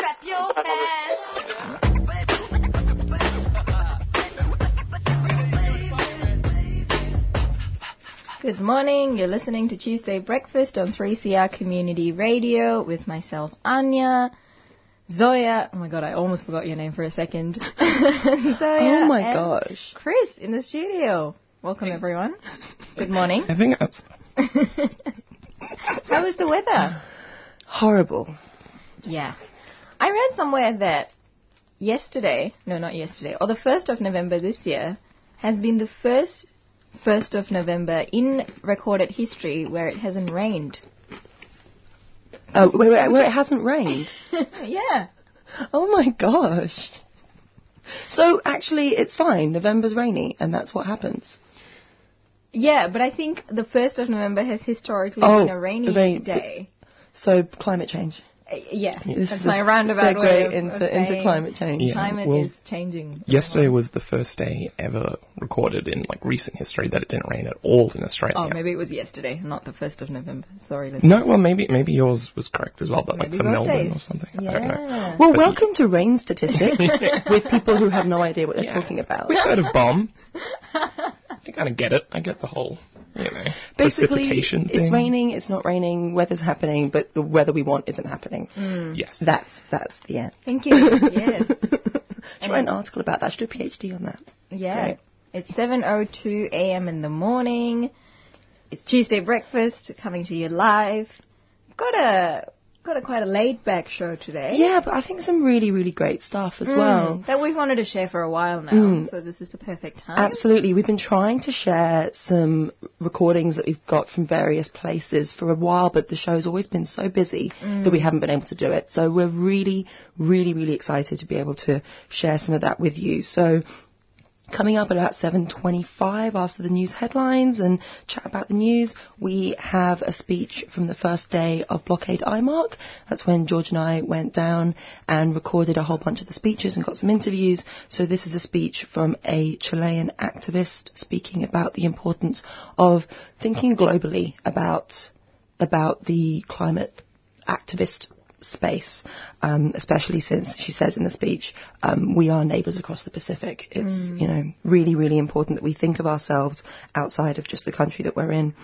Clap your hands. Good morning. You're listening to Tuesday Breakfast on 3CR Community Radio with myself, Anya, Zoya. Oh my god, I almost forgot your name for a second. Zoya. Oh my and gosh. Chris in the studio. Welcome everyone. Good morning. Having us. How is the weather? Horrible. Yeah. I read somewhere that yesterday, no, not yesterday, or the 1st of November this year has been the first 1st of November in recorded history where it hasn't rained. Oh, where, where, where it hasn't rained. yeah. Oh my gosh. So actually, it's fine. November's rainy, and that's what happens. Yeah, but I think the 1st of November has historically Oh, been a rainy rain- day. So climate change. Yeah, This that's my roundabout segue way of, into of into climate change. Yeah. Climate well, is changing. Yesterday was the first day ever recorded in like recent history that it didn't rain at all in Australia. Oh, maybe it was yesterday, not the 1st of November. Sorry, listeners. No, well maybe maybe yours was correct as well, but Maybe like for Melbourne birthdays. or something. I don't know. Yeah. Well, But- welcome to rain statistics with people who have no idea what they're Yeah. talking about. We've heard of BOM. I kind of get it. I get the whole, you know, Basically, precipitation it's thing. raining, it's not raining, weather's happening, but the weather we want isn't happening. Mm. Yes. That's that's the end. Thank you. yes. Should write an article about that. I should do a PhD on that. Yeah. Right. It's 7.02 a.m. in the morning. It's Tuesday breakfast coming to you live. Got a, got a quite a laid back show today. Yeah, but I think some really, really great stuff as Mm, well. That we've wanted to share for a while now, Mm. so this is the perfect time. Absolutely. We've been trying to share some recordings that we've got from various places for a while, but the show's always been so busy that we haven't been able to do it. So we're really, really, really excited to be able to share some of that with you. So coming up at about 7.25 after the news headlines and chat about the news, we have a speech from the first day of Blockade IMARC. That's when George and I went down and recorded a whole bunch of the speeches and got some interviews. So this is a speech from a Chilean activist speaking about the importance of thinking globally about, about the climate activist space, um, especially since she says in the speech, um, we are neighbours across the Pacific. It's you know really really important that we think of ourselves outside of just the country that we're in.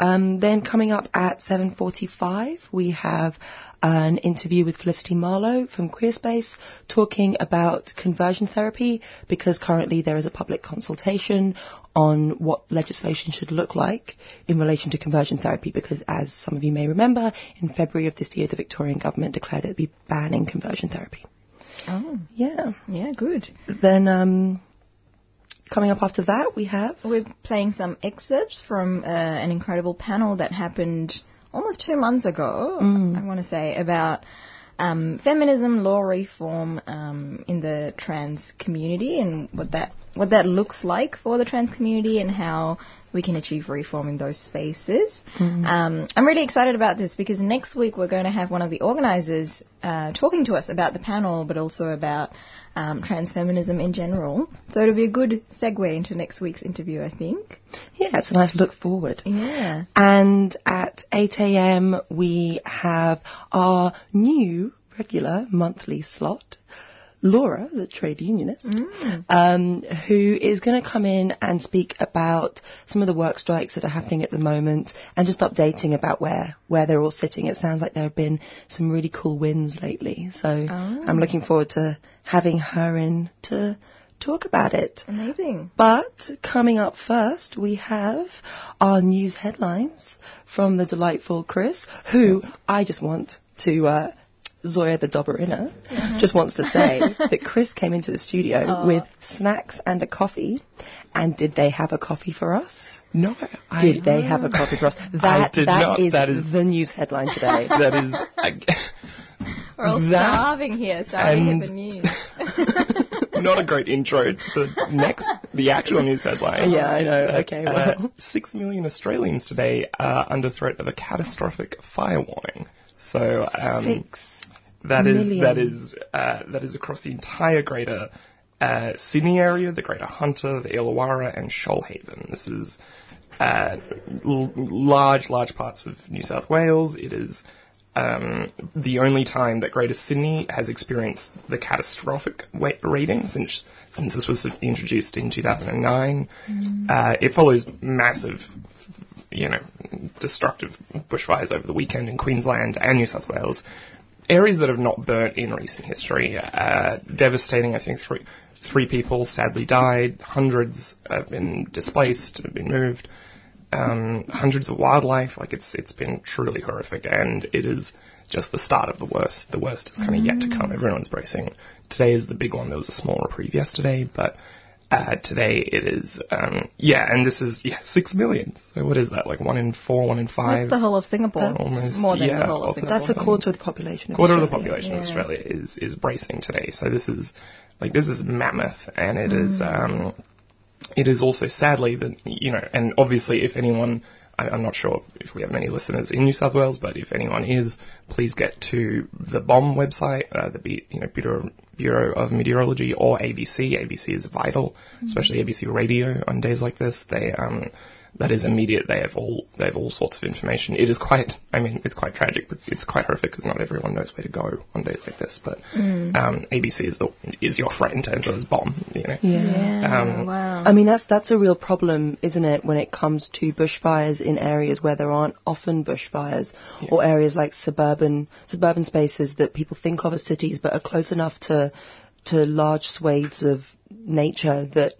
Um, then coming up at 7.45, we have an interview with Felicity Marlowe from Queerspace talking about conversion therapy because currently there is a public consultation on what legislation should look like in relation to conversion therapy because as some of you may remember, in February of this year the Victorian government declared it would be banning conversion therapy. Oh, Yeah. yeah, good. Then um, coming up after that we have We're playing some excerpts from uh, an incredible panel that happened almost two months ago, I want to say, about um, feminism, law reform um, in the trans community and what that what that looks like for the trans community and how we can achieve reform in those spaces. Um, I'm really excited about this because next week we're going to have one of the organisers uh, talking to us about the panel, but also about um, trans feminism in general. So it'll be a good segue into next week's interview, I think. yeah, it's a nice look forward. Yeah. And at 8 a.m. we have our new regular monthly slot. Laura, the trade unionist, um, who is going to come in and speak about some of the work strikes that are happening at the moment and just updating about where, where they're all sitting. It sounds like there have been some really cool wins lately. So I'm looking forward to having her in to talk about it. Amazing. But coming up first, we have our news headlines from the delightful Chris, who I just want to uh, Zoya the Doberina, just wants to say that Chris came into the studio with snacks and a coffee. And did they have a coffee for us? No, I, Did they have a coffee for us? That, did that not. is That is- the news headline today. That is. I, We're all That- starving here, starving and- at the news. not a great intro to the next, the actual news headline. yeah, I know. Okay, Uh, well. six million Australians today are under threat of a catastrophic fire warning. So um, Six. That is million. that is uh, that is across the entire greater uh, Sydney area, the Greater Hunter, the Illawarra, and Shoalhaven. This is uh, l- large, large parts of New South Wales. It is um, the only time that Greater Sydney has experienced the catastrophic wa- rating since since this was introduced in 2009. Uh, it follows massive, you know, destructive bushfires over the weekend in Queensland and New South Wales. Areas that have not burnt in recent history, uh, devastating. I think three three people sadly died. Hundreds have been displaced, have been moved um, hundreds of wildlife. Like it's it's been truly horrific, and it is just the start of the worst. The worst is kind of yet to come. Everyone's bracing. Today is the big one. There was a small reprieve yesterday, but uh, today it is um, yeah, and this is yeah six million. So what is that? Like one in four, one in five. That's the whole of Singapore. Almost, More than yeah, the whole of of Singapore. That's a quarter of the population. Of quarter of the Australia. population of Australia is is bracing today. So this is like this is mammoth, and it is um, it is also sadly that you know, and obviously if anyone. I- I'm not sure if we have many listeners in New South Wales, but if anyone is, please get to the BOM website, uh, the B, you know Bureau, Bureau of Meteorology or ABC. ABC is vital, especially ABC Radio on days like this. They um, that is immediate. They have all they have all sorts of information. It is quite. I mean, it's quite tragic, but it's quite horrific because not everyone knows where to go on days like this. But um, ABC is the is your friend as well as BOM. You know. Yeah, Um, wow. I mean, that's that's a real problem, isn't it, when it comes to bushfires in areas where there aren't often bushfires, or areas like suburban suburban spaces that people think of as cities, but are close enough to to large swathes of nature that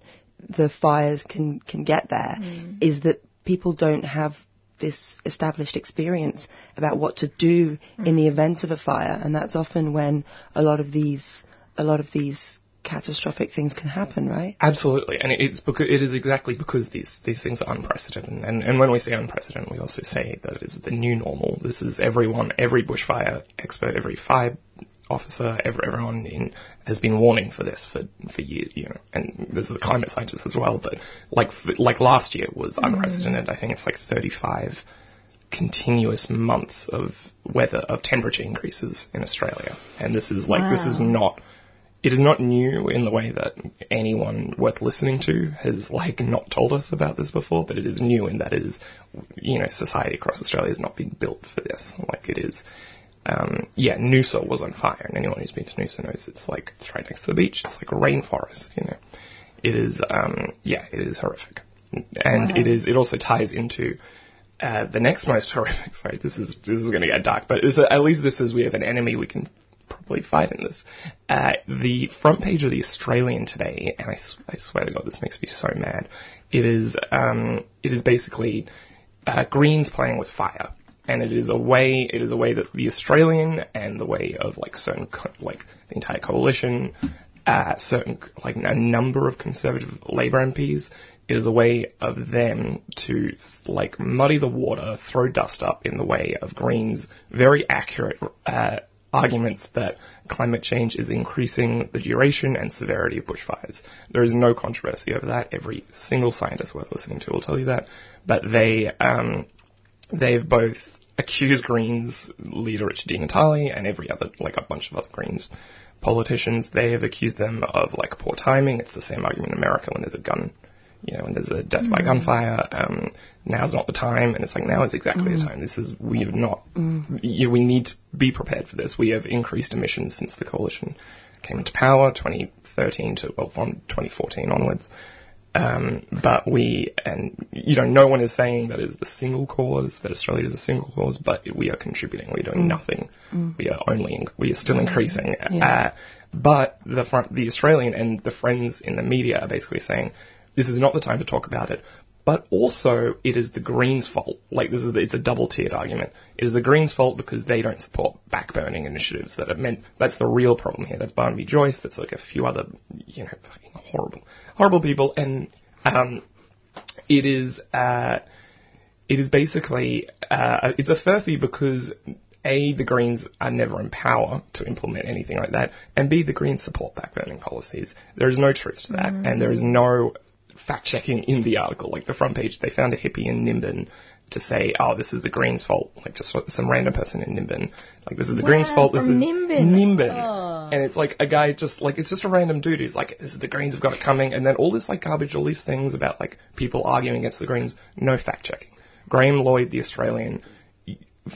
the fires can can get there. Mm. Is that people don't have this established experience about what to do mm. in the event of a fire, and that's often when a lot of these a lot of these catastrophic things can happen, right? Absolutely, and it's because it is exactly because these these things are unprecedented. And and when we say unprecedented, we also say that it is the new normal. This is everyone, every bushfire expert, every fire officer, everyone in has been warning for this for for years. You know, and there's the climate scientists as well. But like like last year was mm-hmm. unprecedented. I think it's like 35 continuous months of weather of temperature increases in Australia, and this is like this is not it is not new in the way that anyone worth listening to has like not told us about this before, but it is new in that it is, you know, society across Australia has not been built for this. Like it is, um, yeah, Noosa was on fire, and anyone who's been to Noosa knows it's like it's right next to the beach. It's like a rainforest, you know. It is, um, yeah, it is horrific, and it is. It also ties into. Uh, the next most horrific. Sorry, this is this is going to get dark, but it's, at least this is we have an enemy we can probably fight in this. Uh, the front page of the Australian today, and I swear to God, this makes me so mad. It is um, it is basically uh, Greens playing with fire, and it is a way it is a way that the Australian and the way of like certain co- like the entire coalition, uh, certain like a number of conservative Labor MPs. It is a way of them to like muddy the water, throw dust up in the way of Greens' very accurate uh, arguments that climate change is increasing the duration and severity of bushfires. There is no controversy over that. Every single scientist worth listening to will tell you that. But they, um, they've both accused Greens leader Richard Di Natale and every other, like a bunch of other Greens politicians, they have accused them of like poor timing. It's the same argument in America when there's a gun you know, when there's a death by mm. gunfire, um, now's not the time, and it's like now is exactly the mm. time. This is we have not, mm. you, we need to be prepared for this. We have increased emissions since the coalition came into power, 2013 to well from 2014 onwards. Um, but we, and you know, no one is saying that is the single cause, that Australia is a single cause, but we are contributing. We're doing nothing. We are only, in, we are still increasing. Uh, but the front, the Australian and the friends in the media are basically saying, this is not the time to talk about it. But also it is the Greens' fault. Like this is it's a double tiered argument. It is the Greens' fault because they don't support backburning initiatives that are meant that's the real problem here. That's Barnaby Joyce. That's like a few other you know fucking horrible horrible people, and um, it is uh, it is basically uh, it's a furphy because a the Greens are never in power to implement anything like that, and b the Greens support backburning policies. There is no truth to that, and there is no fact checking in the article. Like the front page, they found a hippie in Nimbin to say, "Oh, this is the Greens' fault." Like just some random person in Nimbin. Like this is the Greens' fault. This is Nimbin. Nimbin. And it's like a guy just like it's just a random dude who's like, "This is the Greens have got it coming," and then all this like garbage, all these things about like people arguing against the Greens. No fact checking. Graham Lloyd, the Australian.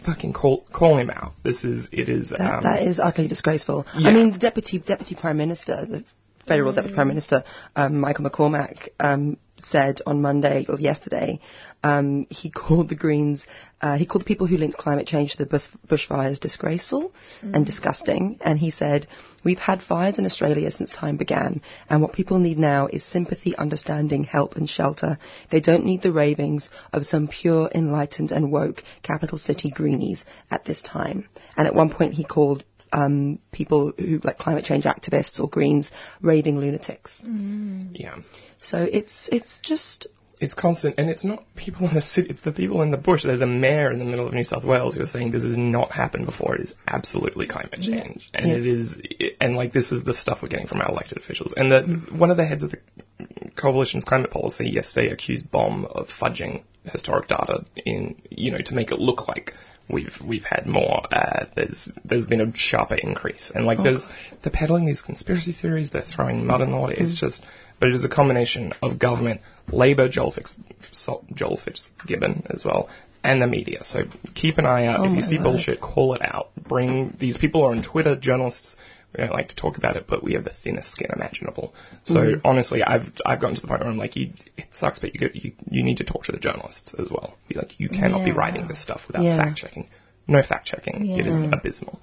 Fucking call call him out. This is it is That, um, that is utterly disgraceful. Yeah. I mean, the deputy deputy prime minister, the federal deputy prime minister, um, Michael McCormack, um, said on Monday or yesterday, um, he called the Greens, uh, he called the people who linked climate change to the bush, bushfires disgraceful and disgusting. And he said, "We've had fires in Australia since time began, and what people need now is sympathy, understanding, help, and shelter. They don't need the ravings of some pure, enlightened, and woke capital city greenies at this time." And at one point, he called um, people who like climate change activists or Greens raving lunatics. yeah. So it's it's just it's constant, and it's not people in the city, it's the people in the bush. There's a mayor in the middle of New South Wales who is saying this has not happened before. It is absolutely climate change, and Yeah. it is, and like this is the stuff we're getting from our elected officials. And the, one of the heads of the coalition's climate policy yesterday accused BOM of fudging historic data in, you know, to make it look like we've we've had more. Uh, there's there's been a sharper increase, and like there's they're peddling these conspiracy theories. They're throwing mud in the water. It's just, but it is a combination of government, Labor, Joel, Fix, so- Joel Fitzgibbon as well, and the media. So keep an eye out. Oh if you see bullshit, call it out. Bring these people are on Twitter, journalists. We don't like to talk about it, but we have the thinnest skin imaginable. So Mm. honestly, I've I've gotten to the point where I'm like, you, it sucks, but you, get, you you need to talk to the journalists as well. Be like, you cannot be writing this stuff without Yeah. fact checking. No fact checking. It is abysmal.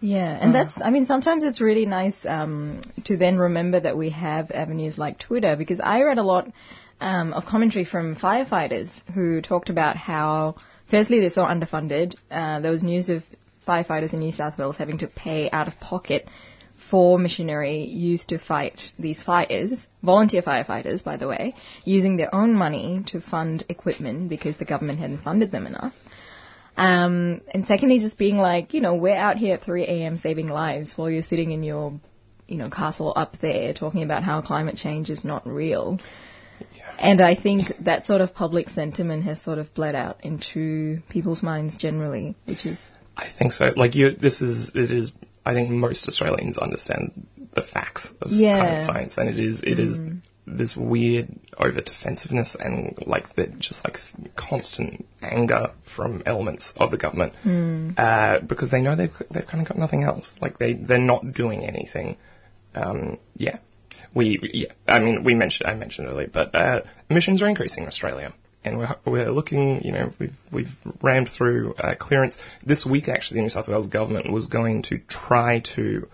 Yeah, and that's, I mean, sometimes it's really nice um, to then remember that we have avenues like Twitter because I read a lot um, of commentary from firefighters who talked about how, firstly, they're so underfunded. Uh, there was news of firefighters in New South Wales having to pay out of pocket for machinery used to fight these fires, volunteer firefighters, by the way, using their own money to fund equipment because the government hadn't funded them enough. Um, and secondly, just being like, you know, we're out here at 3 a.m. saving lives while you're sitting in your, you know, castle up there talking about how climate change is not real. And I think that sort of public sentiment has sort of bled out into people's minds generally, which is I think so. Like you, this is it is. I think most Australians understand the facts of Yeah. climate science, and it is it is this weird over defensiveness and like the just like constant anger from elements of the government uh, because they know they've they've kind of got nothing else. Like they they're not doing anything. Um, yeah. We, yeah, I mean, we mentioned, I mentioned earlier, but uh, emissions are increasing in Australia, and we're we're looking, you know, we've we've rammed through uh, clearance this week. Actually, the New South Wales government was going to try to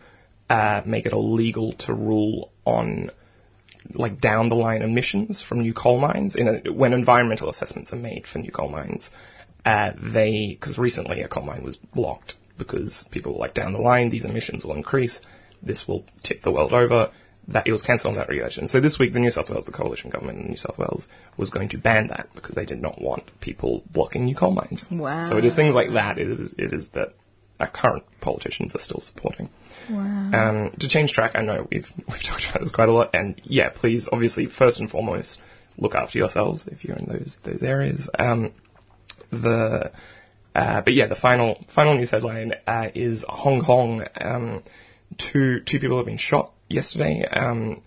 uh, make it illegal to rule on like down the line emissions from new coal mines in a, when environmental assessments are made for new coal mines. Uh, they because recently a coal mine was blocked because people were like down the line these emissions will increase, this will tip the world over. That it was cancelled on that regulation. So this week, the New South Wales, the coalition government in New South Wales, was going to ban that because they did not want people blocking new coal mines. Wow. So it is things like that. It is, it is that our current politicians are still supporting. wow. Um, to change track, I know we've we've talked about this quite a lot, and yeah, please, obviously, first and foremost, look after yourselves if you're in those those areas. Um, the uh, but yeah, the final final news headline uh, is Hong Kong. Um, two two people have been shot yesterday. Um,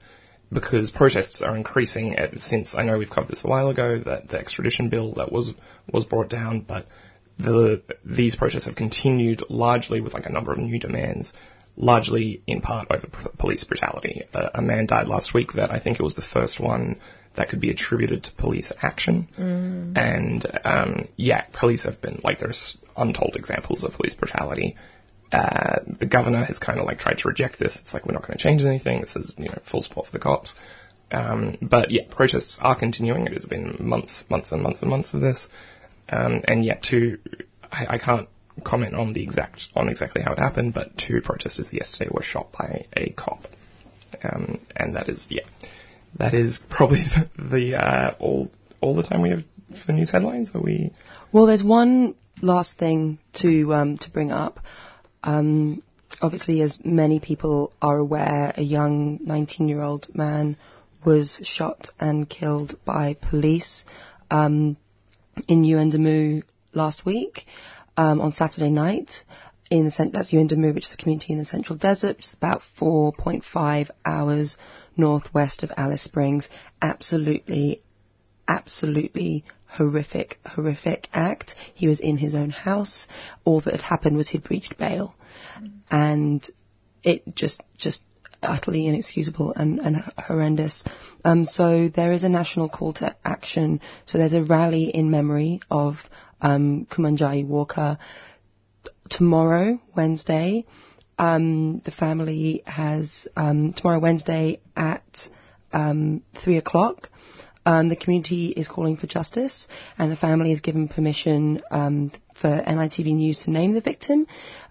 because protests are increasing at, since I know we've covered this a while ago that the extradition bill that was was brought down, but the these protests have continued largely with like a number of new demands, largely in part over p- police brutality. Uh, a man died last week that I think it was the first one that could be attributed to police action, and um, yeah, police have been like there's untold examples of police brutality. Uh, the governor has kind of like tried to reject this. It's like we're not going to change anything. This is you know full support for the cops. Um, but yeah, protests are continuing. It has been months, months and months and months of this. Um, and yet to, I, I can't comment on the exact, on exactly how it happened, but two protesters yesterday were shot by a cop. Um, and that is, yeah, that is probably the, the uh, all, all the time we have for news headlines. Are we? Well, there's one last thing to um, to bring up. Um, obviously, as many people are aware, a young 19-year-old man was shot and killed by police um, in Yuendumu last week um, on Saturday night. In the cent- that's Yuendumu, which is a community in the Central Desert, which is about 4.5 hours northwest of Alice Springs. Absolutely, absolutely horrific, horrific act. He was in his own house. All that had happened was he'd breached bail, and it just, just utterly inexcusable and, and horrendous. Um, so there is a national call to action. So there's a rally in memory of um, Walker tomorrow, Wednesday. Um, the family has um, tomorrow, Wednesday at um, three o'clock. Um, the community is calling for justice, and the family has given permission um, for NITV News to name the victim.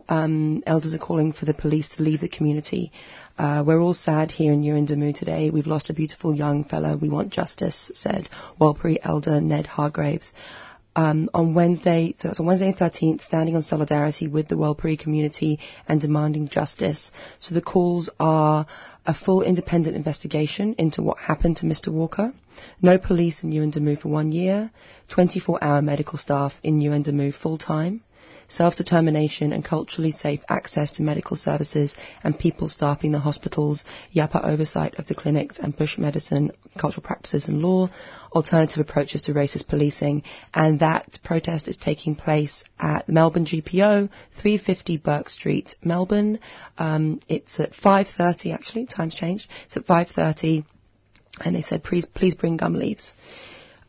Um, elders are calling for the police to leave the community. Uh, we're all sad here in Yuendumu today. We've lost a beautiful young fellow. We want justice, said Warlpiri elder Ned Hargraves. Um, on Wednesday, so it's on Wednesday the 13th, standing on solidarity with the Warlpiri community and demanding justice. So the calls are a full independent investigation into what happened to Mr. Walker, no police in Yuendumu for one year, 24-hour medical staff in Yuendumu full-time, self-determination and culturally safe access to medical services and people staffing the hospitals, Yapa oversight of the clinics and bush medicine, cultural practices and law, alternative approaches to racist policing, and that protest is taking place at Melbourne GPO, 350 Bourke Street, Melbourne. Um, it's at 5.30 actually, time's changed. It's at 5.30 and they said please, please bring gum leaves.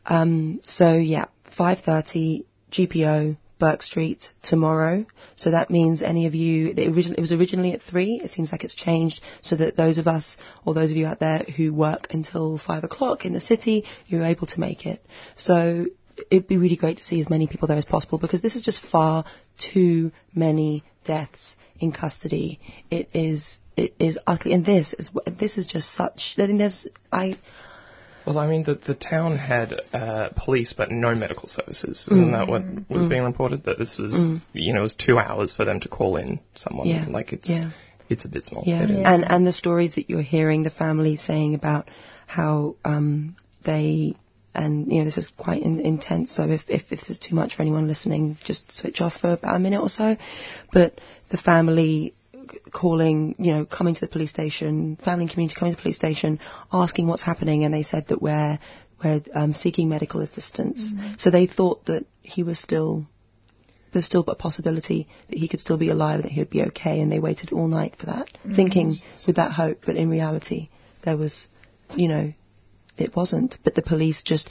Um, so yeah, 5.30 GPO, Bourke Street tomorrow. So that means any of you, it, was originally at 3. It seems like it's changed so that those of us, or those of you out there who work until 5 o'clock in the city, you're able to make it. So it'd be really great to see as many people there as possible because this is just far too many deaths in custody. It is, it is utterly, and this is, this is just such, I think there's, I, Well, I mean, the, the town had uh, police but no medical services. Isn't that what was being reported? That this was, you know, it was two hours for them to call in someone. Yeah. Like it's Yeah. it's abysmal. Yeah, It and and the stories that you're hearing, the family saying about how um, they and you know this is quite in, intense. So if, if if this is too much for anyone listening, just switch off for about a minute or so. But the family calling, you know, coming to the police station, family and community coming to the police station, asking what's happening, and they said that we're we're um, seeking medical assistance. So they thought that he was still there's still a possibility that he could still be alive, that he would be okay, and they waited all night for that, thinking with that hope. But in reality, there was, you know, it wasn't. But the police just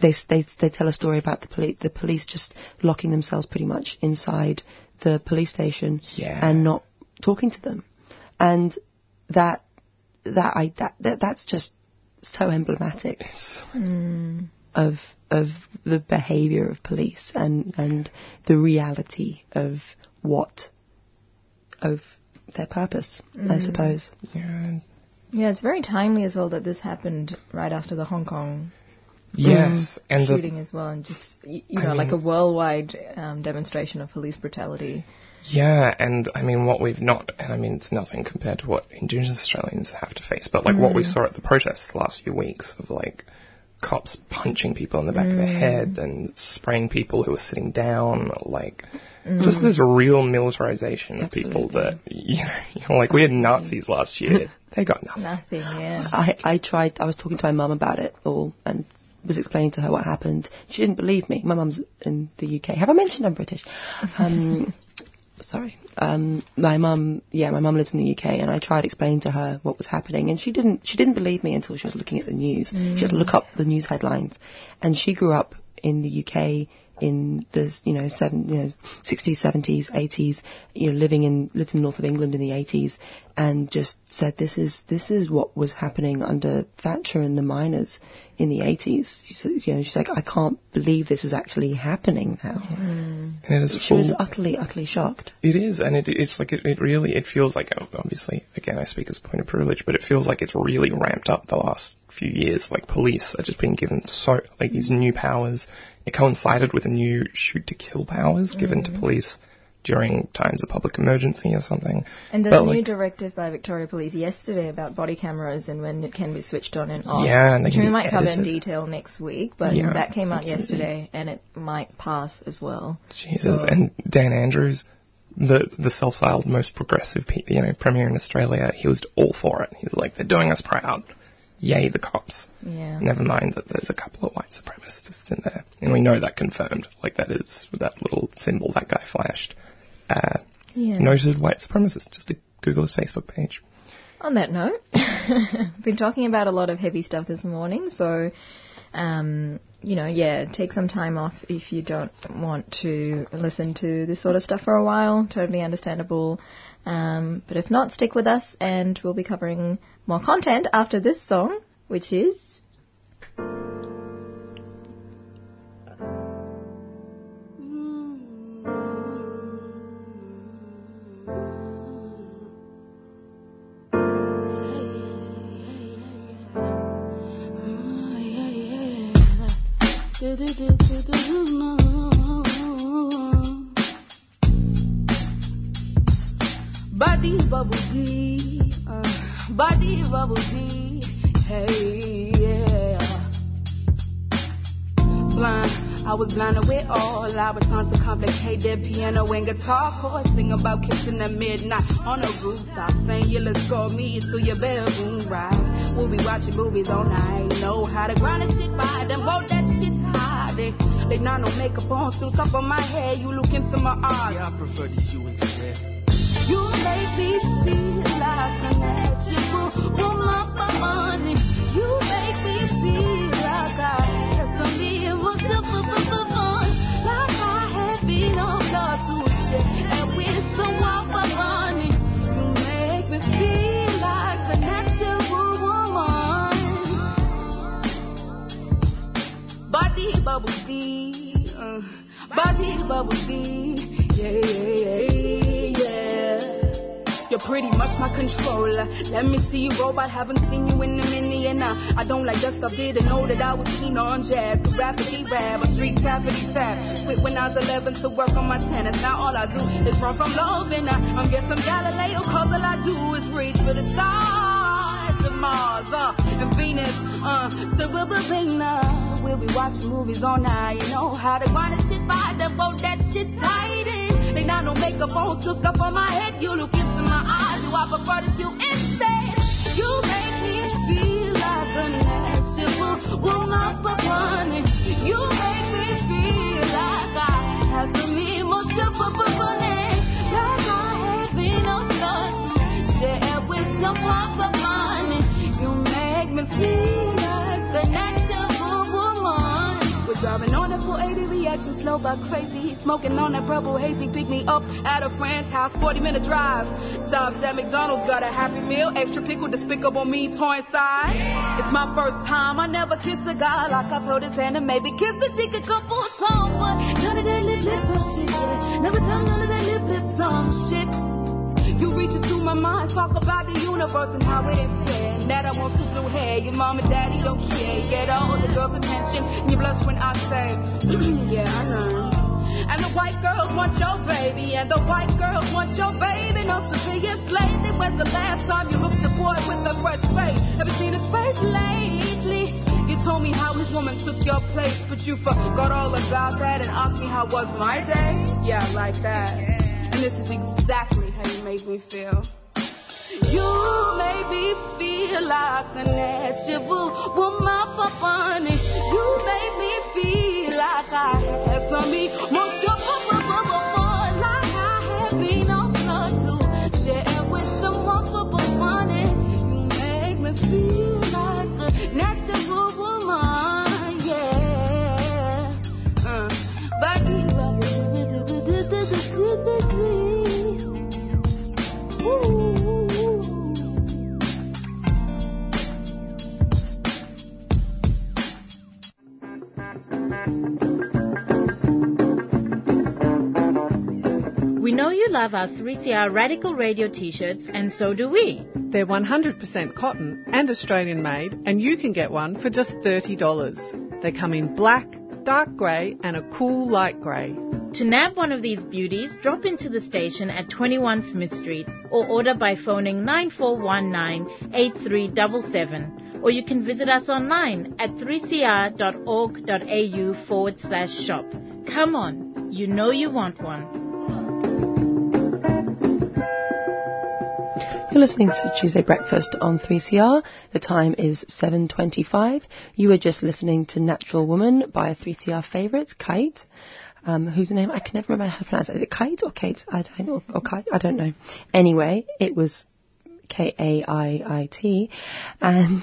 they they they tell a story about the police the police just locking themselves pretty much inside the police station Yeah. and not talking to them, and that that I that, that that's just so emblematic of of the behaviour of police and and the reality of what of their purpose, I suppose. yeah. Yeah, it's very timely as well that this happened right after the Hong Kong Yes, and the, shooting as well, and just y- you I know, like a worldwide um, demonstration of police brutality. Yeah, and I mean, what we've not, and I mean, it's nothing compared to what Indigenous Australians have to face, but like what we mm. saw at the protests the last few weeks of like cops punching people in the back of the head mm. and spraying people who were sitting down, like mm. just this real militarization of people that, you know, you know, like we had Nazis last year, they got nothing. Nothing, yeah. I, I tried, I was talking to my mum about it all and was explaining to her what happened. She didn't believe me. My mum's in the UK. Have I mentioned I'm British? Um, sorry. Um, my mum, yeah, my mum lives in the UK and I tried explaining to her what was happening and she didn't, she didn't believe me until she was looking at the news. She had to look up the news headlines and she grew up in the UK in the you know seven, you know, 60s, 70s, 80s, you know, living in lived in the north of England in the 80s, and just said this is this is what was happening under Thatcher and the miners in the 80s. She said, you know, she's like, I can't believe this is actually happening now. Hmm. And it is She was utterly, utterly shocked. It is, and it, it's like it, it really it feels like obviously again I speak as a point of privilege, but it feels like it's really ramped up the last few years. Like police are just being given so like these new powers. It coincided with a new shoot to kill powers given to mm. police during times of public emergency or something. And there's But, a new like, directive by Victoria Police yesterday about body cameras and when it can be switched on and off. Yeah, and they which can we might cover in detail next week, but Yeah, that came out absolutely. yesterday and it might pass as well. Jesus, So- and Dan Andrews, the the self-styled most progressive, pe- you know, premier in Australia, he was all for it. He was like, "They're doing us proud, yay the cops." Yeah. Never mind that there's a couple of white supremacists in there, and we know that confirmed. Like that is that little symbol that guy flashed. Uh, Yeah. Noted white supremacist. Just to Google his Facebook page. On that note, we've been talking about a lot of heavy stuff this morning, so um, you know, yeah, take some time off if you don't want to listen to this sort of stuff for a while. Totally understandable. Um, but if not, stick with us, and we'll be covering more content after this song, which is. Guitar. Sing about kissing at midnight on the rooftop. Saying you let's go me to your bedroom ride. We'll be watching movies all night. Know how to grind and shit by them, both that shit high. They, they not no makeup on, still stuff on my head. You look into my eyes. Yeah, I prefer this you instead. You make me feel bubble tea, uh, body bubble tea, yeah, yeah, yeah, yeah. You're pretty much my controller. Let me see you robot. haven't seen you in a minute. And uh, I don't like that stuff. Didn't know that I was keen on jazz. The rapidly rap, a street tappity tap. Quit when I was 11 to work on my tennis. Now all I do is run from love. And I, I'm some Galileo, cause all I do is reach for the stars Mars, uh, and Venus, uh, ring now. We'll be watching movies all night. You know how to grind and shit by the boat, that shit tight in. They not no makeup on, still stuff on my head. You look into my eyes, do I prefer to you instead? You make me feel like a natural woman for money. You make me feel like I have some emotion for money. Like I have been on to share with someone for money. You make me feel slow but crazy. He's smoking on that purple hazy. Pick me up at a friend's house, 40 minute drive. Stopped at McDonald's, got a happy meal. Extra pickle despicable me, toy inside. It's my first time. I never kissed a guy like I told his hand and maybe kissed the chick a couple of times. But none of that lip lip tongue shit. Never done none of that lip lip tongue shit. You reaching through my mind, talk about the universe and how it is. And that I want to blue hair. Your mom and daddy don't care. You get all the girls' attention, and you blush when I say, Yeah, I know. And the white girls want your baby, and the white girls want your baby. Not to be enslaved. It was the last time you looked a boy with a fresh face. Ever seen his face lately? You told me how his woman took your place, but you forgot all about that and asked me how was my day. Yeah, like that. And this is exactly you make me feel. You make me feel like a natural woman for funny. You make me feel like I have some love our 3CR Radical Radio t-shirts and so do we. They're 100% cotton and Australian made and you can get one for just $30. They come in black, dark grey and a cool light grey. To nab one of these beauties, drop into the station at 21 Smith Street or order by phoning 9419 8377 or you can visit us online at 3cr.org.au forward slash shop. Come on, you know you want one. You're listening to Tuesday Breakfast on 3CR. The time is 7.25. You were just listening to Natural Woman by a 3CR favourite, Kite. Um, whose name I can never remember how to pronounce. Is it Kite or Kate? I don't or, or Kite. I don't know. Anyway, it was K A I I T, and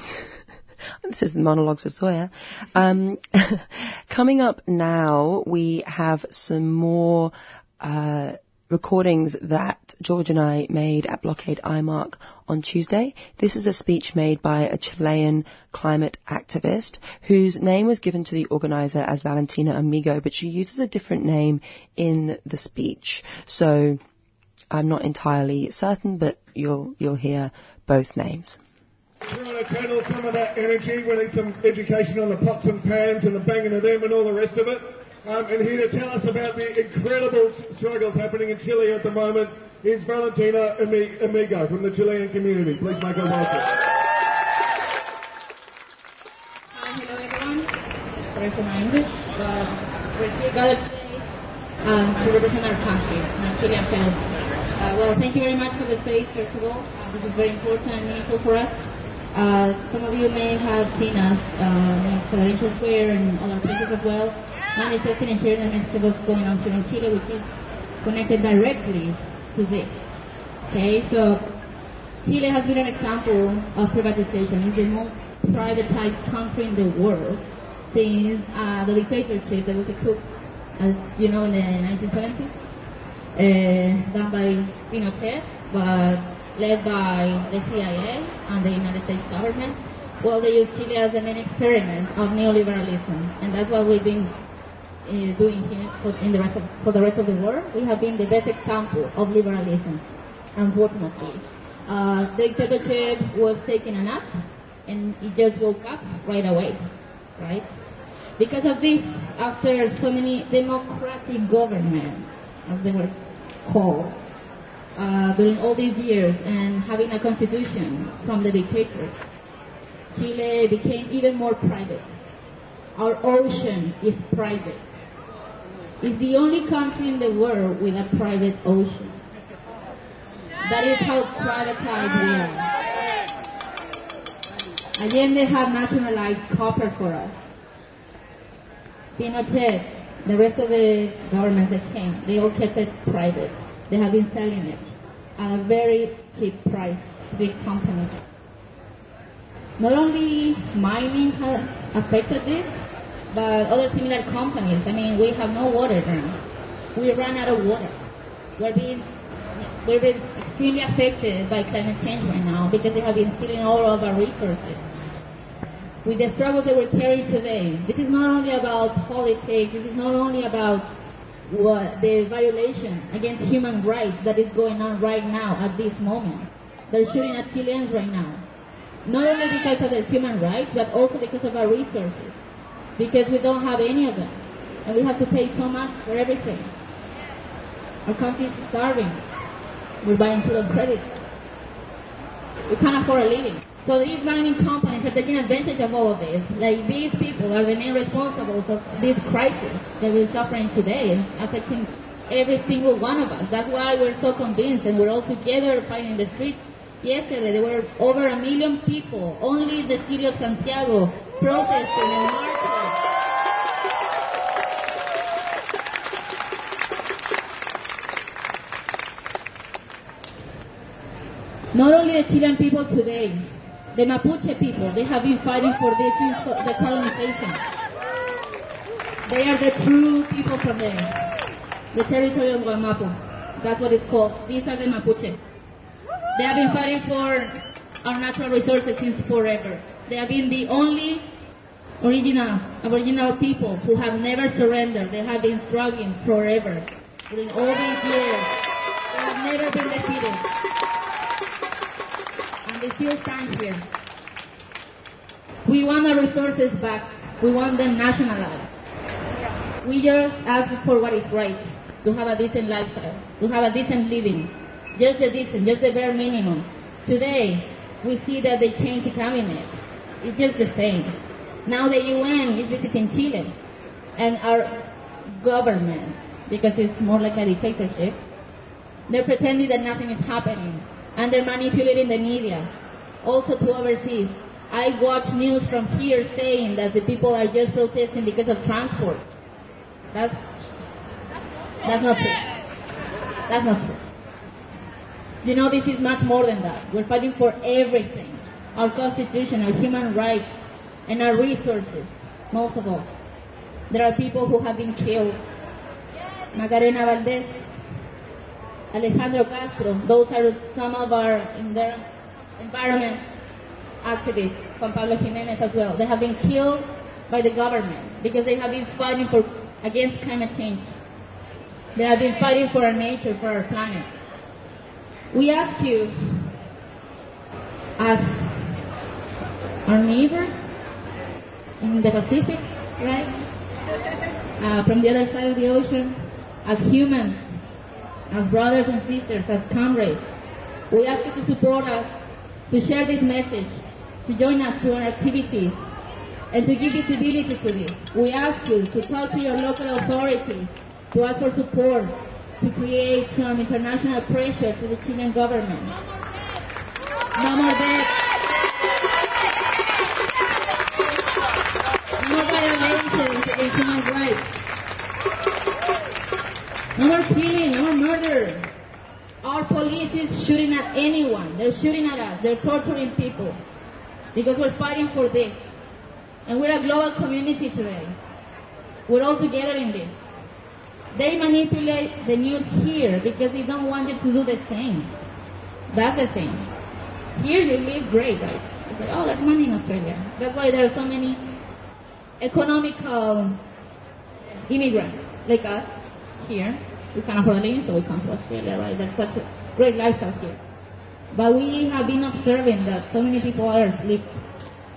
this is the monologues with Zoya. Um, coming up now, we have some more. Uh, recordings that George and I made at Blockade IMARC on Tuesday. This is a speech made by a Chilean climate activist whose name was given to the organizer as Valentina Amigo, but she uses a different name in the speech. So I'm not entirely certain, but you'll you'll hear both names. We want to channel some of that energy. We need some education on the pots and pans and the banging of them and all the rest of it. Um, and here to tell us about the incredible struggles happening in Chile at the moment is Valentina Amigo from the Chilean community. Please make her welcome. Hi, hello everyone. Sorry for my English, but we're here gathered today um, to represent our country, our Chilean parents. Uh, well, thank you very much for the space, first of all. Uh, this is very important and meaningful for us. Uh, some of you may have seen us uh, in Federation Square and other places as well, manifesting and sharing the message of what's going on here in Chile, which is connected directly to this. Okay, so Chile has been an example of privatization. It's the most privatized country in the world since uh, the dictatorship that was a coup, as you know, in the 1970s, uh, done by Pinochet, but led by the CIA and the United States government. Well, they use Chile as the main experiment of neoliberalism, and that's what we've been uh, doing here for, in the rest of, for the rest of the world. We have been the best example of liberalism, unfortunately. Uh, the dictatorship was taking a nap, and it just woke up right away, right? Because of this, after so many democratic governments, as they were called, uh, during all these years, and having a constitution from the dictator, Chile became even more private. Our ocean is private. It's the only country in the world with a private ocean. That is how privatized we are. Allende had nationalized copper for us. Pinochet, the rest of the governments that came, they all kept it private. They have been selling it at a very cheap price to big companies. Not only mining has affected this, but other similar companies. I mean, we have no water now. We run out of water. We're being we're being extremely affected by climate change right now because they have been stealing all of our resources. With the struggles that we're carrying today, this is not only about politics. This is not only about what the violation against human rights that is going on right now at this moment. They're shooting at Chileans right now. Not only because of their human rights, but also because of our resources. Because we don't have any of them. And we have to pay so much for everything. Our country is starving. We're buying food on credit. We can't afford a living. So these mining companies are taking advantage of all of this. Like these people are the main responsibles of this crisis that we're suffering today, affecting every single one of us. That's why we're so convinced and we're all together fighting in the streets. Yesterday there were over a million people, only in the city of Santiago, protesting and marching. Not only the Chilean people today, the Mapuche people, they have been fighting for this the colonization. They are the true people from there. The territory of Wallmapu. That's what it's called. These are the Mapuche. They have been fighting for our natural resources since forever. They have been the only original, aboriginal people who have never surrendered. They have been struggling forever. During all these years, they have never been defeated. And they still stand here. We want our resources back. We want them nationalized. We just ask for what is right, to have a decent lifestyle, to have a decent living. Just the decent, just the bare minimum. Today, we see that they changed the cabinet. It's just the same. Now the UN is visiting Chile, and our government, because it's more like a dictatorship, they're pretending that nothing is happening, and they're manipulating the media, also to overseas. I watch news from here saying that the people are just protesting because of transport. That's that's not true. That's not true. You know, this is much more than that. We're fighting for everything. Our constitution, our human rights, and our resources, most of all. There are people who have been killed. Macarena Valdez, Alejandro Castro, those are some of our environment activists, Juan Pablo Jimenez as well. They have been killed by the government because they have been fighting for against climate change. They have been fighting for our nature, for our planet. We ask you, as our neighbors in the Pacific, right? Uh, from the other side of the ocean, as humans, as brothers and sisters, as comrades, we ask you to support us, to share this message, to join us to our activities, and to give visibility to this. We ask you to talk to your local authorities, to ask for support, to create some international pressure to the Chilean government. No more deaths. No No more killing, no more murder. Our police is shooting at anyone. They're shooting at us. They're torturing people. Because we're fighting for this. And we're a global community today. We're all together in this. They manipulate the news here because they don't want you to do the same. That's the thing. Here you live great, right? Oh, there's money in Australia. That's why there are so many economical immigrants like us here. We can afford living, so we come to Australia, right? There's such a great lifestyle here. But we have been observing that so many people are asleep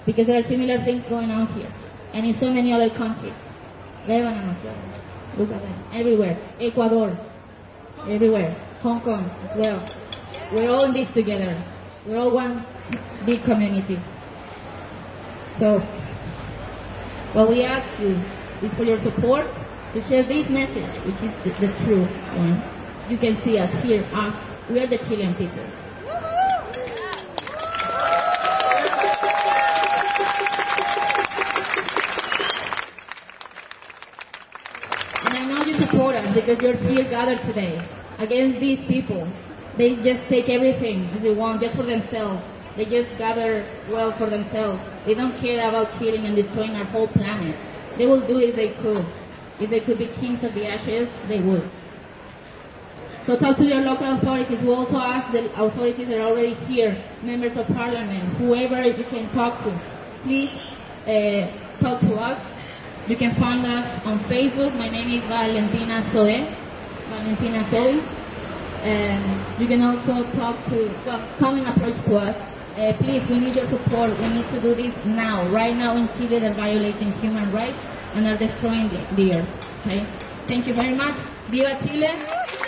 because there are similar things going on here and in so many other countries. Lebanon as well. Look at them. Everywhere. Ecuador. Everywhere. Hong Kong as well. We're all in this together. We're all one big community. So, what we ask you is for your support to share this message, which is the, the true one. You can see us here, us. We are the Chilean people. And I know you support us because you're here gathered today against these people. They just take everything as they want just for themselves. They just gather wealth for themselves. They don't care about killing and destroying our whole planet. They will do it if they could. If they could be kings of the ashes, they would. So talk to your local authorities. We also ask the authorities that are already here, members of parliament, whoever you can talk to. Please uh, talk to us. You can find us on Facebook. My name is Valentina Zoe. Valentina Zoe. And you can also talk to, well, come and approach to us. Uh, please, we need your support. We need to do this now. Right now in Chile, they're violating human rights and are destroying the, the earth. Okay? Thank you very much. Viva Chile!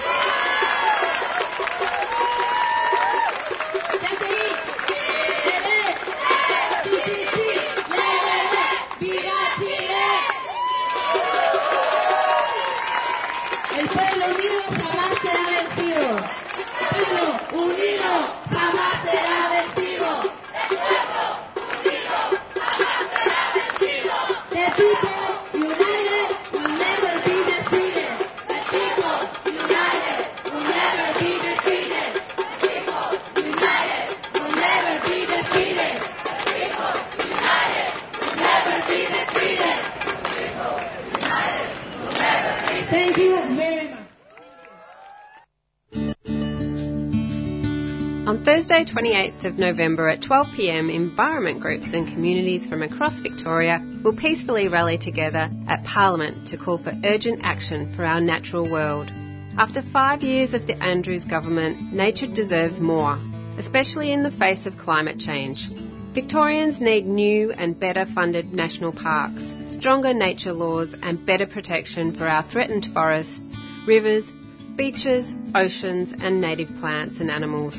28th of November at 12pm, environment groups and communities from across Victoria will peacefully rally together at Parliament to call for urgent action for our natural world. After five years of the Andrews government, nature deserves more, especially in the face of climate change. Victorians need new and better funded national parks, stronger nature laws, and better protection for our threatened forests, rivers, beaches, oceans, and native plants and animals.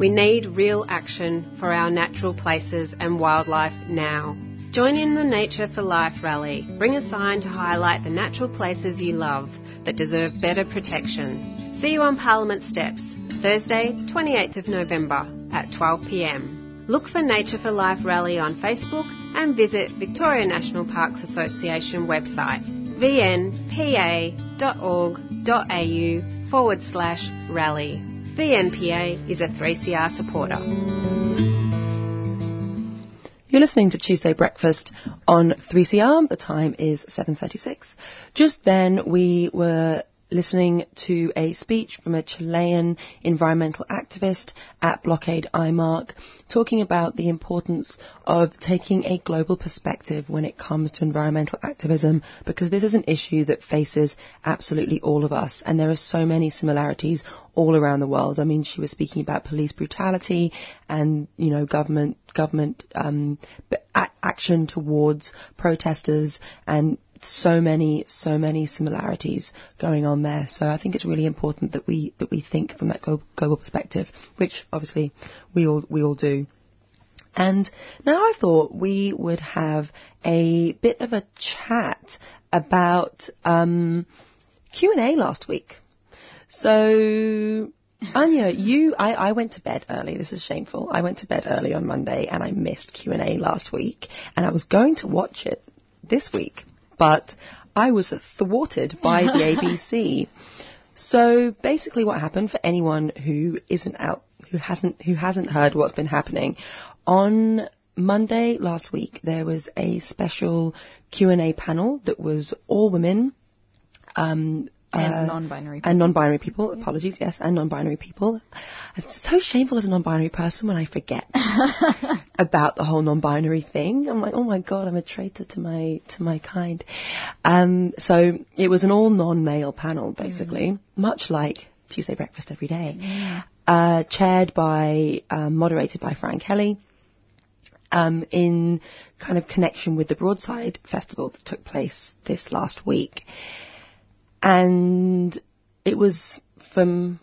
We need real action for our natural places and wildlife now. Join in the Nature for Life rally. Bring a sign to highlight the natural places you love that deserve better protection. See you on Parliament Steps, Thursday, 28th of November at 12pm. Look for Nature for Life rally on Facebook and visit Victoria National Parks Association website vnpa.org.au forward slash rally. VNPA is a 3CR supporter. You're listening to Tuesday Breakfast on 3CR. The time is 7:36. Just then we were listening to a speech from a Chilean environmental activist at Blockade IMARC talking about the importance of taking a global perspective when it comes to environmental activism because this is an issue that faces absolutely all of us and there are so many similarities all around the world. I mean, she was speaking about police brutality and, you know, government, government, um, action towards protesters and so many, so many similarities going on there. So I think it's really important that we that we think from that global, global perspective, which obviously we all we all do. And now I thought we would have a bit of a chat about um, Q and A last week. So Anya, you, I, I went to bed early. This is shameful. I went to bed early on Monday and I missed Q and A last week, and I was going to watch it this week but I was thwarted by the ABC. So basically, what happened for anyone who isn't out, who hasn't, who hasn't heard what's been happening, on Monday last week there was a special Q and A panel that was all women. Um, and uh, non-binary people. And non-binary people. Apologies, yes, and non-binary people. It's so shameful as a non-binary person when I forget about the whole non-binary thing. I'm like, oh my god, I'm a traitor to my to my kind. Um, so it was an all non-male panel, basically, mm. much like Tuesday Breakfast every day, yeah. uh, chaired by, um, moderated by Fran Kelly. Um, in kind of connection with the Broadside Festival that took place this last week. And it was from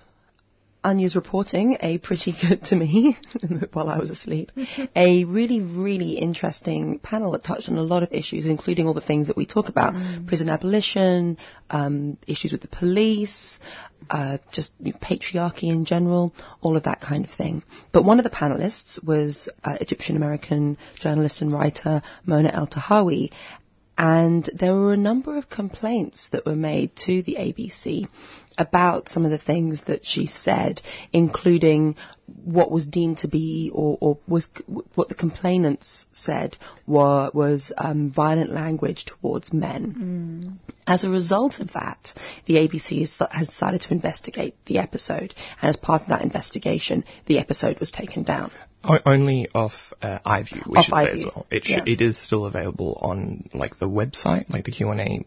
Anya's reporting, a pretty good to me while I was asleep, a really, really interesting panel that touched on a lot of issues, including all the things that we talk about mm. prison abolition, um, issues with the police, uh, just you know, patriarchy in general, all of that kind of thing. But one of the panelists was uh, Egyptian American journalist and writer Mona El Eltahawy, and there were a number of complaints that were made to the ABC about some of the things that she said, including what was deemed to be or, or was what the complainants said were, was um, violent language towards men. Mm. As a result of that, the ABC has, has decided to investigate the episode, and as part of that investigation, the episode was taken down. O- only off uh, iView, we off should iView. say as well. It, yeah. it is still available on like the website, like the Q and A,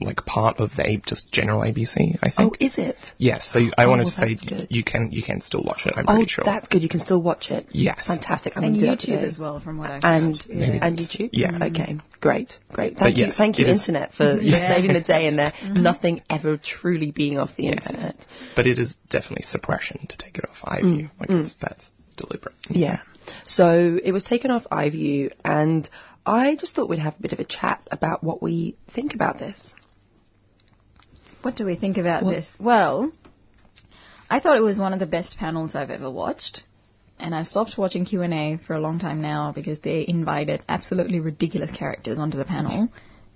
like part of the just general ABC. I think. Oh, is it? Yes. So I Oh, wanted well, to say good. you can you can still watch it. I'm oh, pretty sure. that's good. You can still watch it. Yes. Fantastic. I'm and gonna that YouTube as well, from what I've and heard. Maybe and YouTube. yeah. Okay. Great. Great. But Thank you. yes, Thank you, internet, for, for Yeah. saving the day and there mm-hmm. nothing ever truly being off the internet. but it is definitely suppression to take it off iView. Mm, like it's, mm. that's deliberate. Yeah. So it was taken off iView, and I just thought we'd have a bit of a chat about what we think about this. What do we think about What- this? Well, I thought it was one of the best panels I've ever watched. And I've stopped watching Q&A for a long time now because they invited absolutely ridiculous characters onto the panel,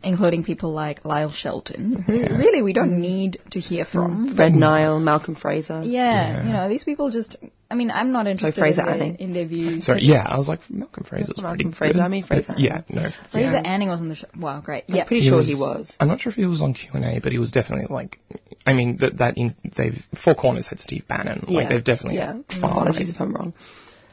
including people like Lyle Shelton, mm-hmm. who really we don't need to hear mm. from. Fred Nile, Malcolm Fraser. Yeah, you know, these people just, I mean, I'm not interested Fraser in, their, Anning. in their views. Sorry, yeah, I was like Malcolm Fraser's Malcolm pretty Fraser, good. I mean Fraser But yeah, no. Fraser Yeah. Anning was on the show. Wow, great. I'm Yeah. pretty He sure was- he was. I'm not sure if he was on Q and A, but he was definitely like. I mean, that that in, they've Four Corners had Steve Bannon. Like Yeah. they've definitely Yeah. found Apologies like, if I'm wrong.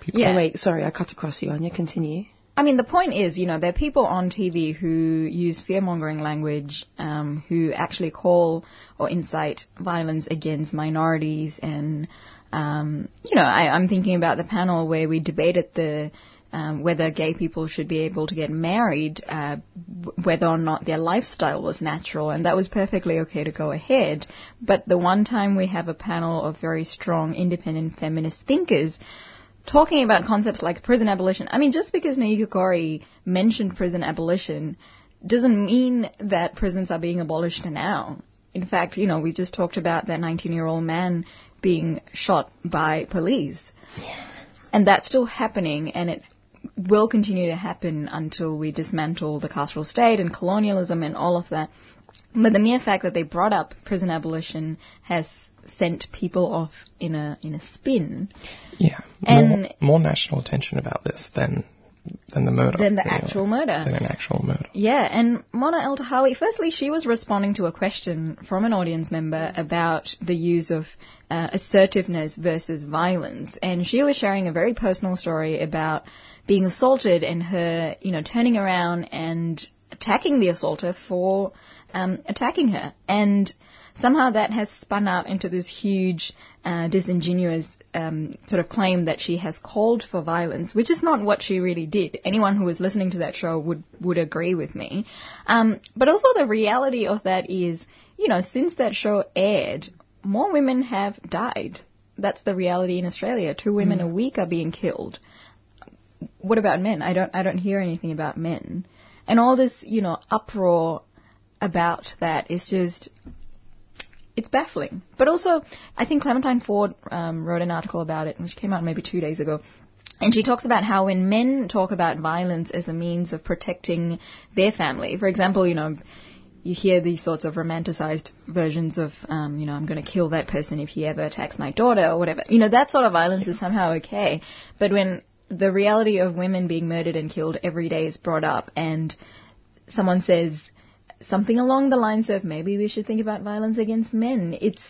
people. Yeah. Oh, anyway, sorry, I cut across you, Anya. Continue. I mean, the point is, you know, there are people on TV who use fear mongering language, um, who actually call or incite violence against minorities. And, um, you know, I, I'm thinking about the panel where we debated the um, whether gay people should be able to get married, uh, whether or not their lifestyle was natural, and that was perfectly okay to go ahead. But the one time we have a panel of very strong, independent feminist thinkers talking about concepts like prison abolition. I mean, just because Nayuka Gorrie mentioned prison abolition doesn't mean that prisons are being abolished now. In fact, you know, we just talked about that 19-year-old man being shot by police. And that's still happening, and it will continue to happen until we dismantle the carceral state and colonialism and all of that. But the mere fact that they brought up prison abolition has sent people off in a in a spin. Yeah. And- more, more national attention about this than than the murder. Than the actual murder. Than an actual murder. Yeah, and Mona Eltahawy, firstly, she was responding to a question from an audience member about the use of uh, assertiveness versus violence. And she was sharing a very personal story about being assaulted and her, you know, turning around and attacking the assaulter for um, attacking her. And somehow that has spun out into this huge, uh, disingenuous um, sort of claim that she has called for violence, which is not what she really did. Anyone who was listening to that show would would agree with me. Um, but also the reality of that is, you know, since that show aired, more women have died. That's the reality in Australia. Two women a week are being killed. What about men? I don't I don't hear anything about men. And all this, you know, uproar about that is just it's baffling. But also, I think Clementine Ford um, wrote an article about it, which came out maybe two days ago. And she talks about how when men talk about violence as a means of protecting their family, for example, you know, you hear these sorts of romanticized versions of, um, you know, I'm going to kill that person if he ever attacks my daughter or whatever. You know, that sort of violence is somehow okay. But when the reality of women being murdered and killed every day is brought up and someone says something along the lines of maybe we should think about violence against men, it's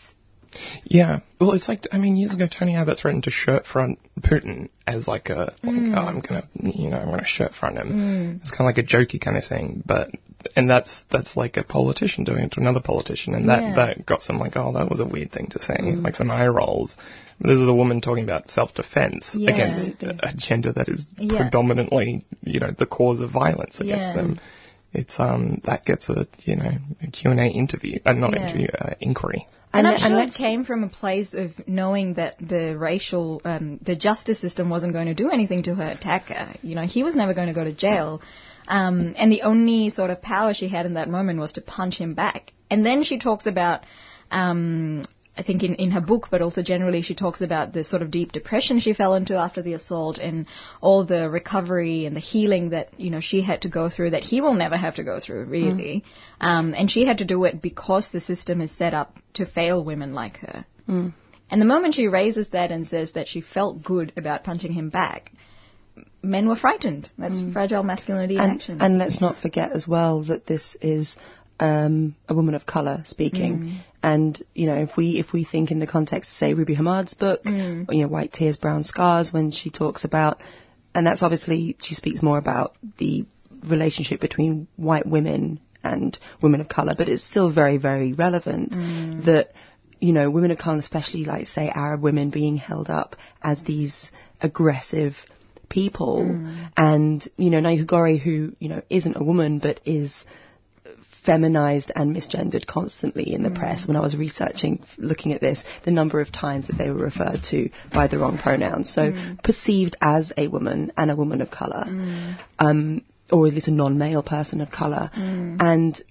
Yeah. Well, it's like I mean, years ago, Tony Abbott threatened to shirt front Putin as like a like, Mm. oh, I'm gonna you know I'm gonna shirt front him. Mm. It's kind of like a jokey kind of thing, but and that's that's like a politician doing it to another politician, and that Yeah. that got some like oh that was a weird thing to say, Mm. like some eye rolls. This is a woman talking about self-defense Yeah. against a, gender that is Yeah. predominantly you know the cause of violence against them. It's um that gets a you know a Q and A interview, uh, not Yeah. interview, uh, inquiry. And, I'm And- sure and it came from a place of knowing that the racial, um, the justice system wasn't going to do anything to her attacker. You know, he was never going to go to jail. Um, and the only sort of power she had in that moment was to punch him back. And then she talks about, um, I think in, in her book, but also generally, she talks about the sort of deep depression she fell into after the assault and all the recovery and the healing that, you know, she had to go through that he will never have to go through, really. Um, and she had to do it because the system is set up to fail women like her. Mm. And the moment she raises that and says that she felt good about punching him back, men were frightened. That's fragile masculinity in and, action. and let's not forget as well that this is um, a woman of color speaking. Mm. And you know, if we if we think in the context, of, say Ruby Hamad's book, Mm. you know, White Tears, Brown Scars, when she talks about, and that's obviously she speaks more about the relationship between white women and women of color, but it's still very very relevant Mm. that you know, women of colour, especially like say Arab women, being held up as these aggressive people, Mm. and you know, Nayuka Gorrie, who you know isn't a woman but is feminized and misgendered constantly in the Mm. press. When I was researching, looking at this, the number of times that they were referred to by the wrong pronouns, so Mm. perceived as a woman and a woman of color, um, or at least a non-male person of color, Mm. and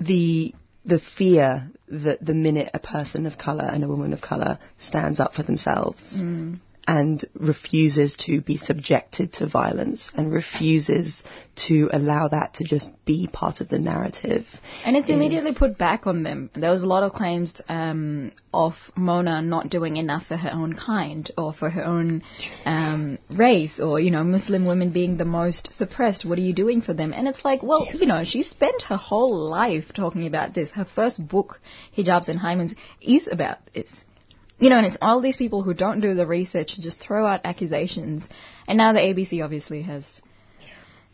the the fear that the minute a person of color and a woman of color stands up for themselves Mm. And refuses to be subjected to violence and refuses to allow that to just be part of the narrative. And it's is- immediately put back on them. There was a lot of claims um, of Mona not doing enough for her own kind or for her own um, race or, you know, Muslim women being the most suppressed. What are you doing for them? And it's like, well, you know, she spent her whole life talking about this. Her first book, Hijabs and Hymens, is about this. You know, and it's all these people who don't do the research just throw out accusations. And now the ABC obviously has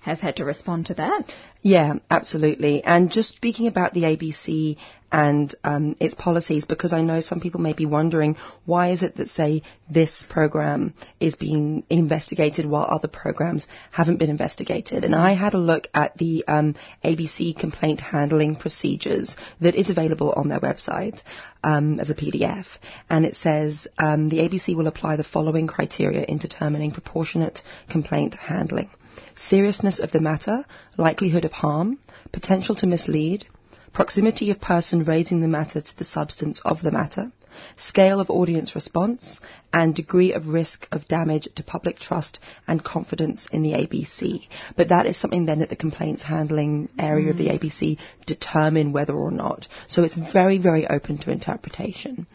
has had to respond to that. Yeah, absolutely. And just speaking about the ABC and um, its policies, because I know some people may be wondering why is it that, say, this program is being investigated while other programs haven't been investigated. And I had a look at the um, ABC complaint handling procedures that is available on their website um, as a PDF, and it says um, the ABC will apply the following criteria in determining proportionate complaint handling seriousness of the matter, likelihood of harm, potential to mislead, proximity of person raising the matter to the substance of the matter, scale of audience response, and degree of risk of damage to public trust and confidence in the ABC. But that is something then that the complaints handling area of the mm. ABC determine whether or not. So it's very, very open to interpretation.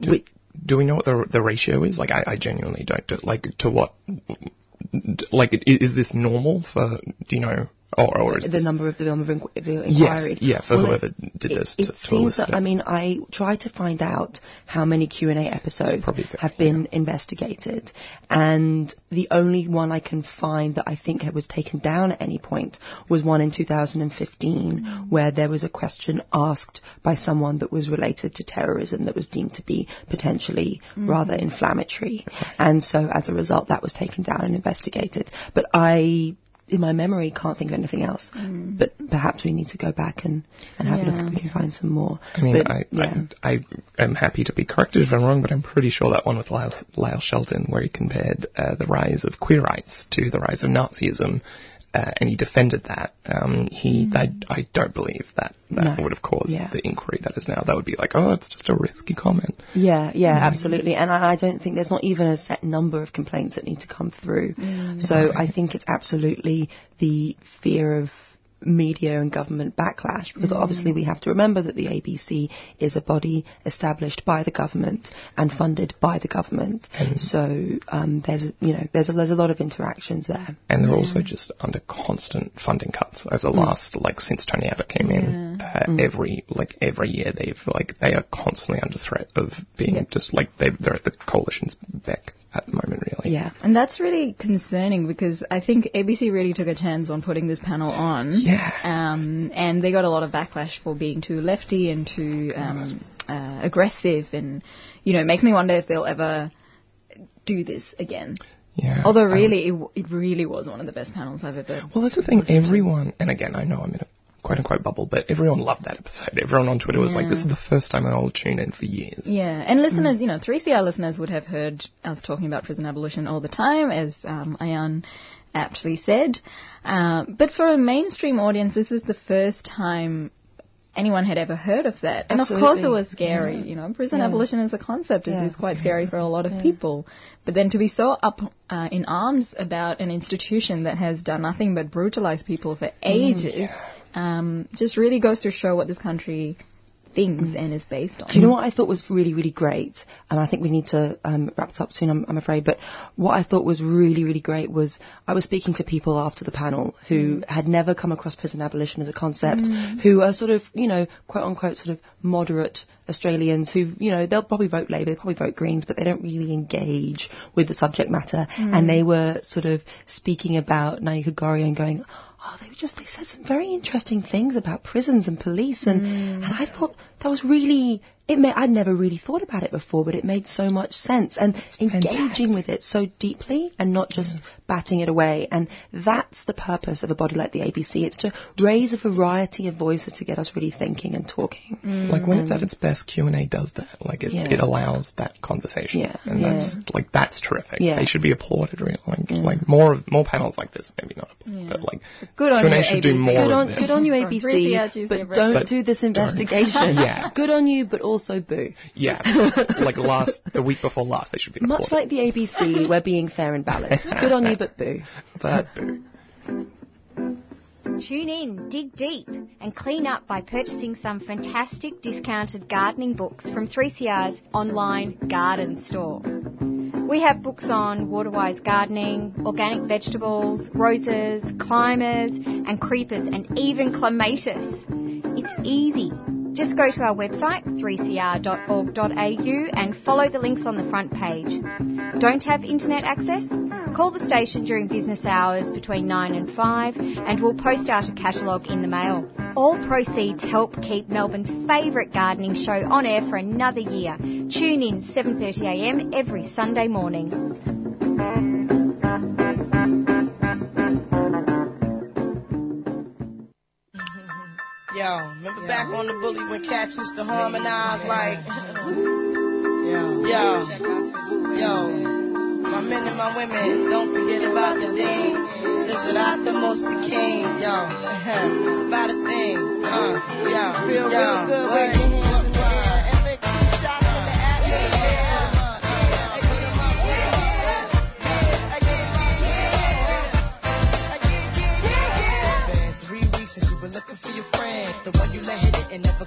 Do, We- do we know what the the ratio is? Like, I, I genuinely don't. Do, like, to what? Like, is this normal for? Do you know? Or, or is the number of the number of inqu- the yes, inquiries. yeah, for Well, whoever it- did it- this It, to, to seems elicit that. I mean I tried to find out how many Q and A episodes have been investigated, and the only one I can find that I think was taken down at any point was one in 2015, where there was a question asked by someone that was related to terrorism that was deemed to be potentially Mhm. rather inflammatory, and so as a result that was taken down and investigated. But I in my memory, can't think of anything else. Mm. But perhaps we need to go back and, and have a look Yeah. if we can find some more. I mean, But, I, yeah. I, I am happy to be corrected if I'm wrong, but I'm pretty sure that one with Lyle, Lyle Shelton, where he compared uh, the rise of queer rights to the rise of Nazism, uh, and he defended that. Um, he, I, I don't believe that that Mm. No. would have caused Yeah. the inquiry that is now. That would be like, oh, it's just a risky comment. Yeah, yeah, Mm. absolutely. And I, I don't think there's not even a set number of complaints that need to come through. Mm. So I think it's absolutely the fear of media and government backlash because Mm. obviously we have to remember that the ABC is a body established by the government and funded by the government. So um, there's you know there's a, there's a lot of interactions there. And they're also just under constant funding cuts over the Mm. last, like, since Tony Abbott came in. Uh, Mm. Every, like, every year they've, like, they are constantly under threat of being just, like, they, they're at the coalition's beck at the moment, really. Yeah. And that's really concerning because I think ABC really took a chance on putting this panel on. Yeah. Um, and they got a lot of backlash for being too lefty and too um, uh, aggressive, and you know, it makes me wonder if they'll ever do this again. Yeah. Although um, really, it, w- it really was one of the best panels I've ever. Well, that's the thing. Everyone, and again, I know I'm in a quote unquote bubble, but everyone loved that episode. Everyone on Twitter was like, "This is the first time I'll tune in for years." Yeah, and listeners, you know, 3CR listeners would have heard us talking about prison abolition all the time, as um, Ayan aptly said. Uh, but for a mainstream audience, this was the first time anyone had ever heard of that. And of course it was scary. Yeah. You know, prison Yeah. abolition as a concept is, Yeah. is quite scary for a lot of people. But then to be so up uh, in arms about an institution that has done nothing but brutalize people for ages um, just really goes to show what this country thinks and is based on. Do you know what I thought was really, really great? And I think we need to um, wrap this up soon, I'm, I'm afraid. But what I thought was really, really great was I was speaking to people after the panel who had never come across prison abolition as a concept, Mm. who are sort of, you know, quote unquote, sort of moderate Australians who, you know, they'll probably vote Labour, they'll probably vote Greens, but they don't really engage with the subject matter. Mm. And they were sort of speaking about Nayuka Gorrie and going, oh, they were just, they said some very interesting things about prisons and police. And, mm. and I thought that was really, it made, I'd never really thought about it before, but it made so much sense. And engaging with it so deeply and not just batting it away. And that's the purpose of a body like the ABC. It's to raise a variety of voices to get us really thinking and talking. Mm. Like when it's at its best, Q and A does that. Like it, Yeah. it allows that conversation, Yeah. and Yeah. that's like that's terrific. Yeah. They should be applauded. Really. Like like more of- more panels like this. Maybe not, applauded, but like Good on Q and you, A should do ABC. more Good of on, this. good on you, ABC, but don't do this investigation. Yeah. Good on you, but also boo. Yeah, like last the week before last, they should be Much like the ABC, we're being fair and balanced. Good on you, but boo. But boo. Tune in, dig deep, and clean up by purchasing some fantastic discounted gardening books from 3CR's online garden store. We have books on water-wise gardening, organic vegetables, roses, climbers, and creepers, and even clematis. It's easy. Just go to our website, 3cr.org.au, and follow the links on the front page. Don't have internet access? Call the station during business hours between 9 and 5 and we'll post out a catalogue in the mail. All proceeds help keep Melbourne's favourite gardening show on air for another year. Tune in 7.30am every Sunday morning. Yo, remember back on the bully when cats used to harmonize like, yo, yo, my men and my women, don't forget about the dean. This is not the most the king, yo. It's about a thing, uh, yo, Feel yo, real good wave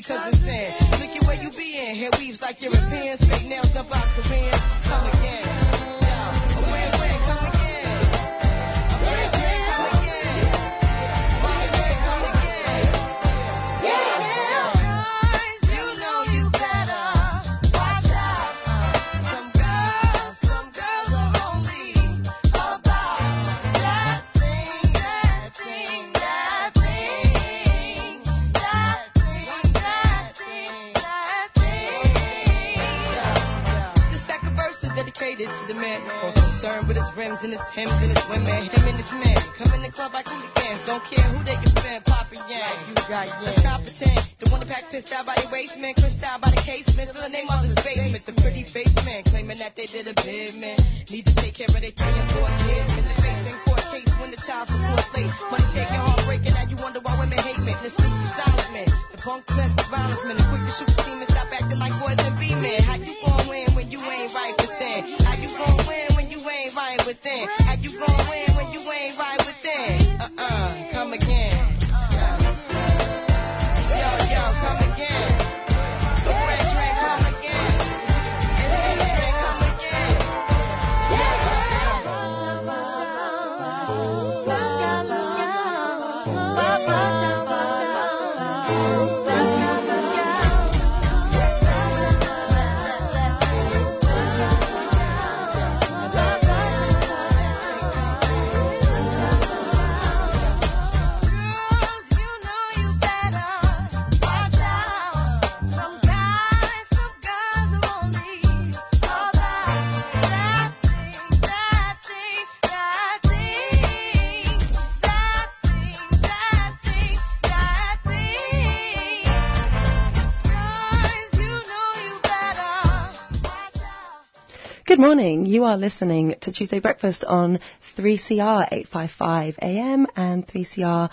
Because it's sin. Look at where you be in. Hair weaves like Europeans. Fake nails up out Koreans. Rims and his Timbs and his women. Him and his men come in the club like hooligans. Don't care who they your fan, poppin' yang. You got yang. Let's not pretend. The one that pack pissed out by the waistman, crissed out by the casement. Still the name of his basement. The pretty face man claiming that they did a bid, man. Need to take care of their three and four kids. Been the face in court case when the child support late. Good morning. You are listening to Tuesday Breakfast on 3CR 855 AM and 3cr.org.au.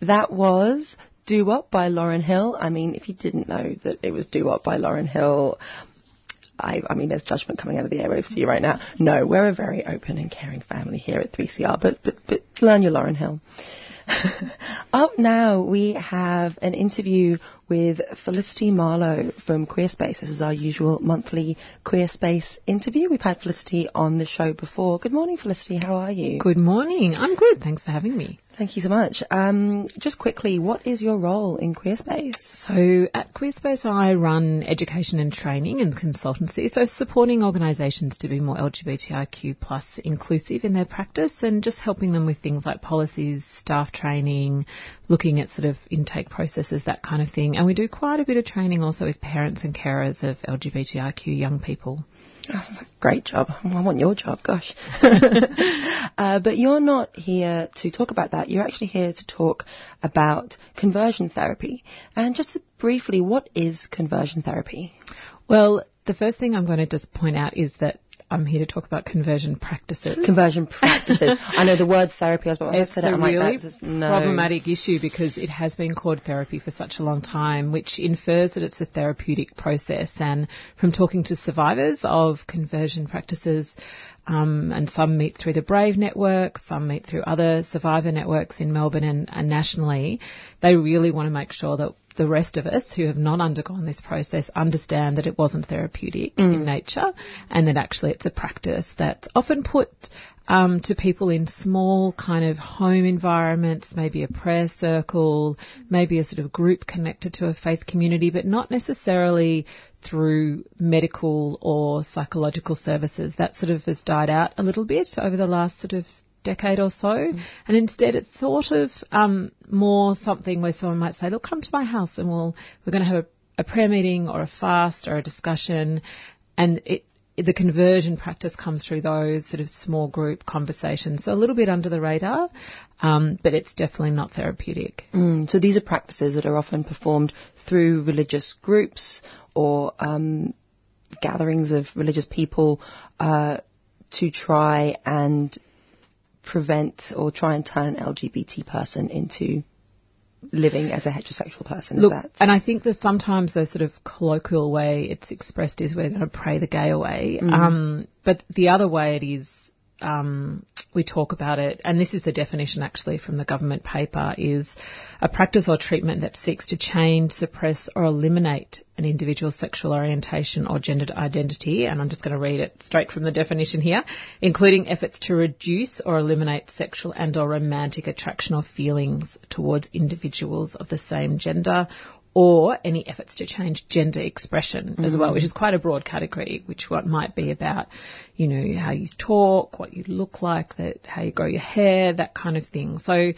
That was Doo Wop by Lauryn Hill. I mean, if you didn't know that it was Doo Wop by Lauryn Hill, I, I mean, there's judgment coming out of the airwaves to you right now. No, we're a very open and caring family here at 3CR, but, but, but learn your Lauryn Hill. Up now, we have an interview with Felicity Marlowe from Queerspace. This is our usual monthly Queerspace interview. We've had Felicity on the show before. Good morning, Felicity. How are you? Good morning. I'm good. Thanks for having me. Thank you so much. Um, just quickly, what is your role in Queerspace? So at Queerspace, I run education and training and consultancy, so supporting organisations to be more LGBTIQ plus inclusive in their practice and just helping them with things like policies, staff training, looking at sort of intake processes, that kind of thing. And we do quite a bit of training also with parents and carers of LGBTIQ young people. That's a great job. I want your job, gosh. uh, but you're not here to talk about that. You're actually here to talk about conversion therapy. And just briefly, what is conversion therapy? Well, the first thing I'm going to just point out is that I'm here to talk about conversion practices. Conversion practices. I know the word therapy. I was about to It's say that. a I'm like, really that's just- no. problematic issue because it has been called therapy for such a long time, which infers that it's a therapeutic process. And from talking to survivors of conversion practices, um, and some meet through the Brave Network, some meet through other survivor networks in Melbourne and, and nationally, they really want to make sure that the rest of us who have not undergone this process understand that it wasn't therapeutic in nature and that actually it's a practice that's often put um, to people in small kind of home environments, maybe a prayer circle, maybe a sort of group connected to a faith community, but not necessarily through medical or psychological services. That sort of has died out a little bit over the last sort of decade or so, and instead it's sort of um, more something where someone might say, "Look, come to my house, and we'll we're going to have a, a prayer meeting or a fast or a discussion," and it. The conversion practice comes through those sort of small group conversations, so a little bit under the radar, um, but it's definitely not therapeutic. Mm, so these are practices that are often performed through religious groups or um, gatherings of religious people uh, to try and prevent or try and turn an LGBT person into living as a heterosexual person. Look, that and I think that sometimes the sort of colloquial way it's expressed is we're going to pray the gay away. Mhm. Um, but the other way it is, um, we talk about it, and this is the definition actually from the government paper, is a practice or treatment that seeks to change, suppress, or eliminate an individual's sexual orientation or gendered identity. And I'm just going to read it straight from the definition here, including efforts to reduce or eliminate sexual and or romantic attraction or feelings towards individuals of the same gender or any efforts to change gender expression as well, which is quite a broad category, which what might be about, you know, how you talk, what you look like, that how you grow your hair, that kind of thing. So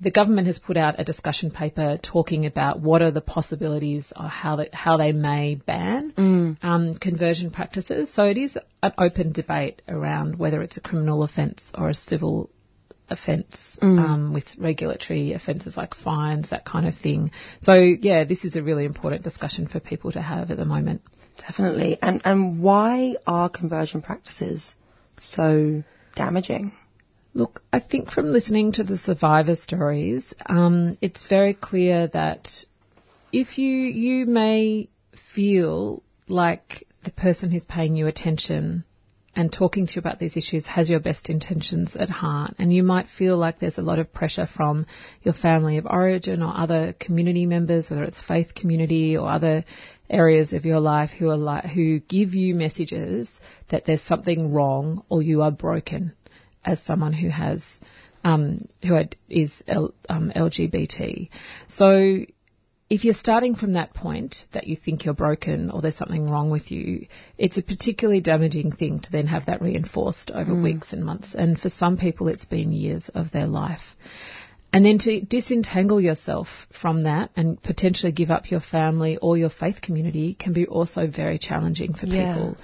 the government has put out a discussion paper talking about what are the possibilities or how that, how they may ban Mm. um, conversion practices. So it is an open debate around whether it's a criminal offence or a civil offence Mm. um, with regulatory offences like fines, that kind of thing. So yeah, this is a really important discussion for people to have at the moment. definitely? And and why are conversion practices so damaging? Look, I think from listening to the survivor stories, um, it's very clear that if you you may feel like the person who's paying you attention and talking to you about these issues has your best intentions at heart, and you might feel like there's a lot of pressure from your family of origin or other community members, whether it's faith community or other areas of your life who are like, who give you messages that there's something wrong or you are broken as someone who has um, who is L, um, LGBT. So if you're starting from that point that you think you're broken or there's something wrong with you, it's a particularly damaging thing to then have that reinforced over Mm. weeks and months. And for some people, it's been years of their life. And then to disentangle yourself from that and potentially give up your family or your faith community can be also very challenging for Yeah. people.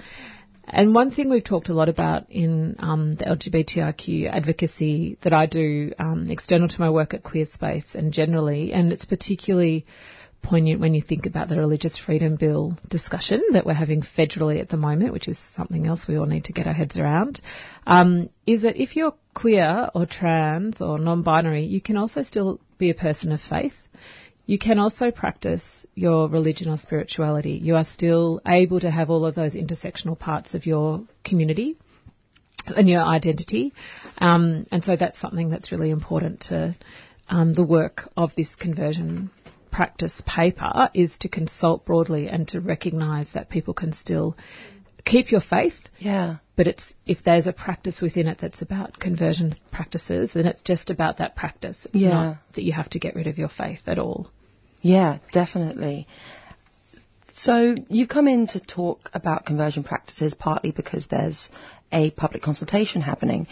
And one thing we've talked a lot about in um, the LGBTIQ advocacy that I do um, external to my work at Queer Space and generally, and it's particularly poignant when you think about the Religious Freedom Bill discussion that we're having federally at the moment, which is something else we all need to get our heads around, um, is that if you're queer or trans or non-binary, you can also still be a person of faith. You can also practice your religion or spirituality. You are still able to have all of those intersectional parts of your community and your identity. Um, and so that's something that's really important to um, the work of this conversion practice paper is to consult broadly and to recognise that people can still keep your faith. Yeah. But it's if there's a practice within it that's about conversion practices, then it's just about that practice. It's Yeah. not that you have to get rid of your faith at all. Yeah, definitely. So you come in to talk about conversion practices partly because there's a public consultation happening.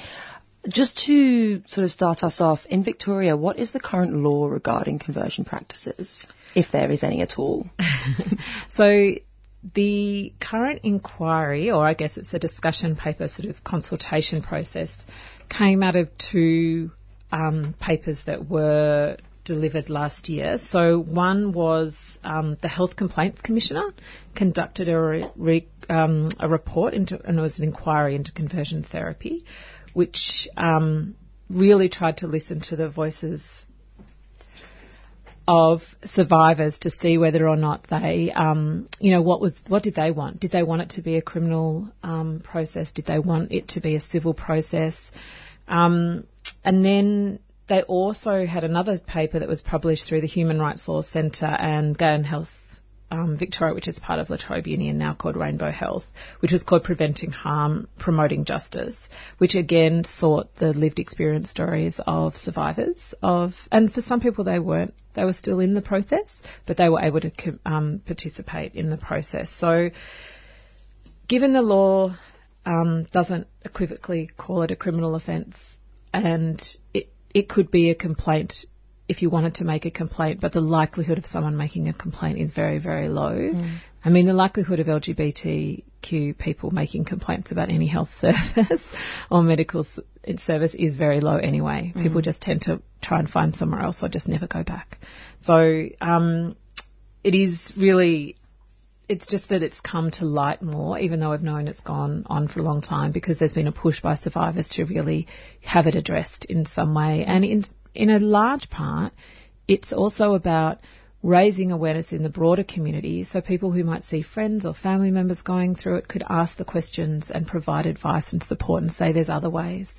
Just to sort of start us off, in Victoria, what is the current law regarding conversion practices, if there is any at all? So the current inquiry, or I guess it's a discussion paper sort of consultation process, came out of two um, papers that were delivered last year. So one was um, the Health Complaints Commissioner conducted a, re- um, a report into, and it was an inquiry into conversion therapy, which um, really tried to listen to the voices of survivors to see whether or not they, um, you know, what was what did they want? Did they want it to be a criminal um, process? Did they want it to be a civil process? Um, and then they also had another paper that was published through the Human Rights Law Centre and Gay Health um, Victoria, which is part of La Trobe Uni and now called Rainbow Health, which was called Preventing Harm, Promoting Justice, which again sought the lived experience stories of survivors of, and for some people they weren't, they were still in the process, but they were able to um, participate in the process. So, given the law um, doesn't equivocally call it a criminal offence, and it it could be a complaint if you wanted to make a complaint, but the likelihood of someone making a complaint is very, very low. Mm. I mean, the likelihood of LGBTQ people making complaints about any health service or medical service is very low anyway. Mm. People just tend to try and find somewhere else or just never go back. So, um, it is really it's just that it's come to light more, even though I've known it's gone on for a long time, because there's been a push by survivors to really have it addressed in some way. And in, in a large part, it's also about raising awareness in the broader community so people who might see friends or family members going through it could ask the questions and provide advice and support and say there's other ways.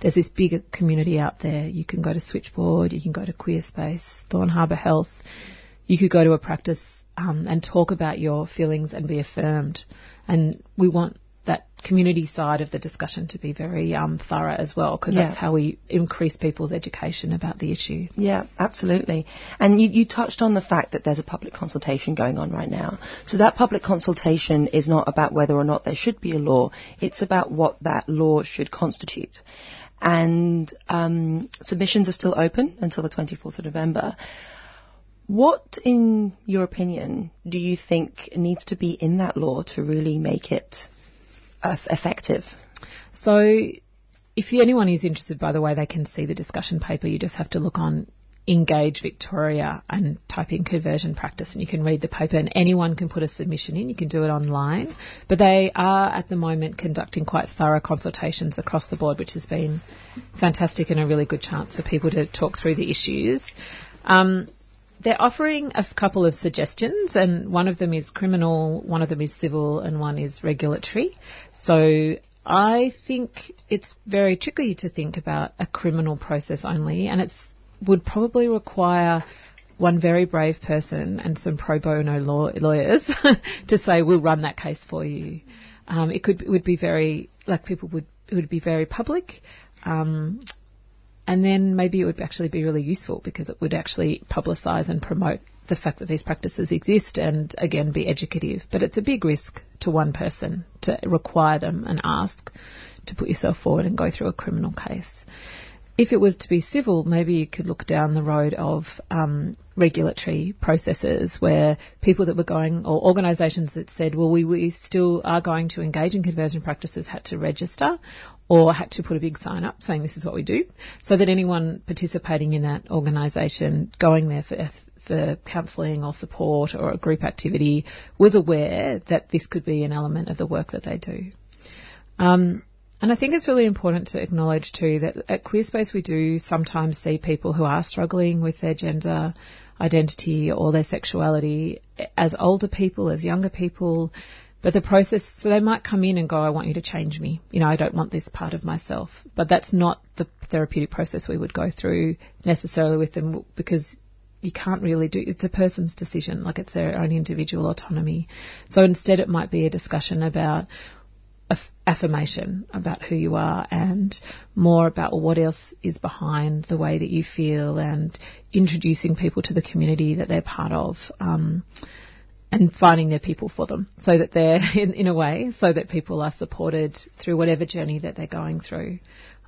There's this bigger community out there. You can go to Switchboard, you can go to Queer Space, Thorn Harbour Health, you could go to a practice um, and talk about your feelings and be affirmed. And we want that community side of the discussion to be very um, thorough as well, because yeah. that's how we increase people's education about the issue. Yeah, absolutely. And you, you, touched on the fact that there's a public consultation going on right now. So that public consultation is not about whether or not there should be a law, it's about what that law should constitute. And um, submissions are still open until the 24th of November. What, in your opinion, do you think needs to be in that law to really make it uh, effective? So, if anyone is interested, by the way, they can see the discussion paper. You just have to look on Engage Victoria and type in conversion practice and you can read the paper and anyone can put a submission in. You can do it online. But they are at the moment conducting quite thorough consultations across the board, which has been fantastic and a really good chance for people to talk through the issues. Um, they're offering a couple of suggestions, and one of them is criminal, one of them is civil, and one is regulatory. So I think it's very tricky to think about a criminal process only, and it would probably require one very brave person and some pro bono law- lawyers to say we'll run that case for you. Um, it could it would be very like people would it would be very public. Um, and then maybe it would actually be really useful because it would actually publicise and promote the fact that these practices exist and again be educative. But it's a big risk to one person to require them and ask to put yourself forward and go through a criminal case. If it was to be civil, maybe you could look down the road of um, regulatory processes where people that were going, or organisations that said, well, we, we still are going to engage in conversion practices had to register, or had to put a big sign up saying this is what we do, so that anyone participating in that organisation going there for for counselling or support or a group activity was aware that this could be an element of the work that they do. Um, and I think it's really important to acknowledge too that at Queerspace we do sometimes see people who are struggling with their gender identity or their sexuality as older people, as younger people, but the process, so they might come in and go, I want you to change me. You know, I don't want this part of myself. But that's not the therapeutic process we would go through necessarily with them because you can't really do, it's a person's decision, like it's their own individual autonomy. So instead it might be a discussion about affirmation about who you are and more about what else is behind the way that you feel and introducing people to the community that they're part of. Um, and finding their people for them so that they're in, in a way so that people are supported through whatever journey that they're going through.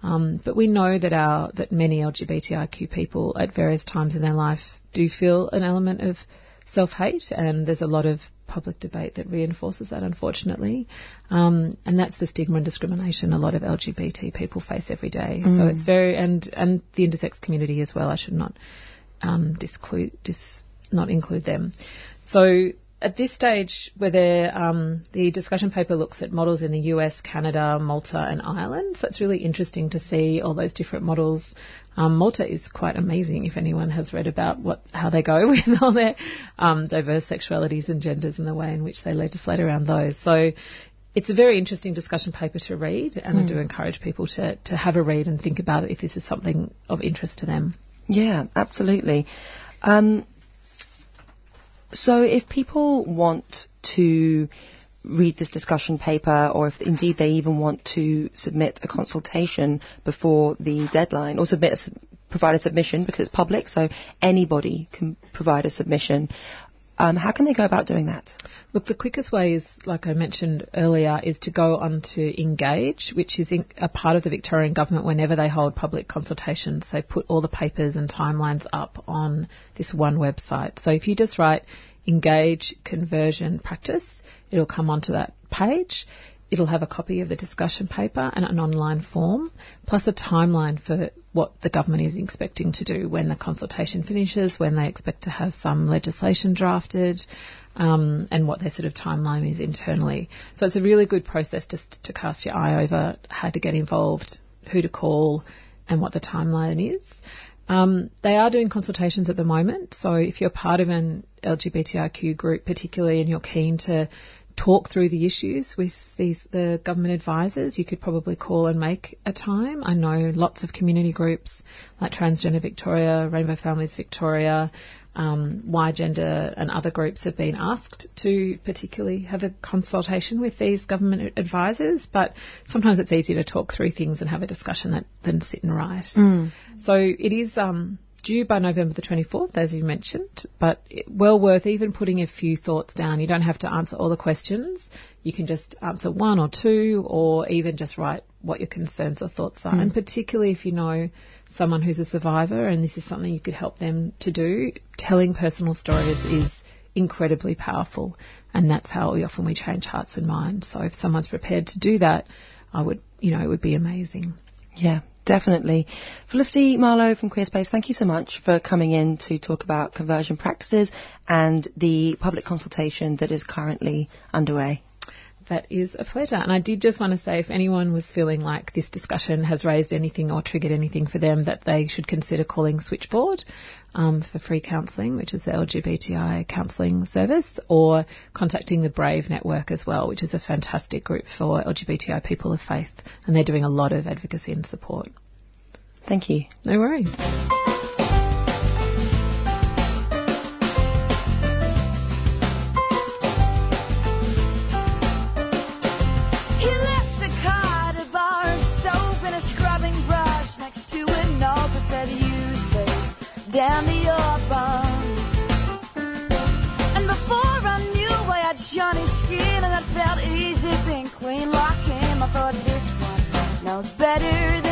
Um, but we know that our that many LGBTIQ people at various times in their life do feel an element of self-hate, and there's a lot of public debate that reinforces that, unfortunately. Um, and that's the stigma and discrimination a lot of LGBT people face every day. Mm. So it's very and and the intersex community as well. I should not um, disclude, dis, not include them. So at this stage, where um, the discussion paper looks at models in the US, Canada, Malta, and Ireland. So it's really interesting to see all those different models. Um, Malta is quite amazing if anyone has read about what how they go with all their um, diverse sexualities and genders and the way in which they legislate around those. So it's a very interesting discussion paper to read, and I Mm. do encourage people to, to have a read and think about it if this is something of interest to them. Yeah, absolutely. Um, so if people want to read this discussion paper or if indeed they even want to submit a consultation before the deadline or submit a, provide a submission because it's public so anybody can provide a submission um, how can they go about doing that Look, the quickest way is, like I mentioned earlier, is to go on to Engage, which is a part of the Victorian government whenever they hold public consultations. They put all the papers and timelines up on this one website. So if you just write Engage Conversion Practice, it'll come onto that page. It'll have a copy of the discussion paper and an online form, plus a timeline for what the government is expecting to do when the consultation finishes, when they expect to have some legislation drafted, um, and what their sort of timeline is internally. So it's a really good process just to cast your eye over how to get involved, who to call, and what the timeline is. Um, they are doing consultations at the moment, so if you're part of an LGBTIQ group, particularly, and you're keen to talk through the issues with these the government advisors, you could probably call and make a time. I know lots of community groups like Transgender Victoria, Rainbow Families Victoria, um, Y Gender, and other groups have been asked to particularly have a consultation with these government advisors. But sometimes it's easier to talk through things and have a discussion that, than sit and write. Mm. So it is um, due by November the 24th, as you mentioned, but well worth even putting a few thoughts down. You don't have to answer all the questions. You can just answer one or two, or even just write what your concerns or thoughts are. Mm. And particularly if you know someone who's a survivor and this is something you could help them to do, telling personal stories is incredibly powerful. And that's how we often we change hearts and minds. So if someone's prepared to do that, I would, you know, it would be amazing. Yeah, definitely. Felicity Marlowe from Queerspace, thank you so much for coming in to talk about conversion practices and the public consultation that is currently underway. That is a pleasure. And I did just want to say if anyone was feeling like this discussion has raised anything or triggered anything for them, that they should consider calling Switchboard um, for free counselling, which is the LGBTI counselling service, or contacting the Brave Network as well, which is a fantastic group for LGBTI people of faith. And they're doing a lot of advocacy and support. Thank you. No worries. Thought this one. Knows better than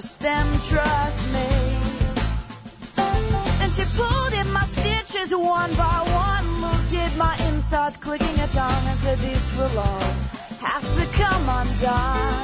trust them, trust me. Then she pulled in my stitches one by one. Looked at my insides, clicking her tongue, and said, this will all have to come undone.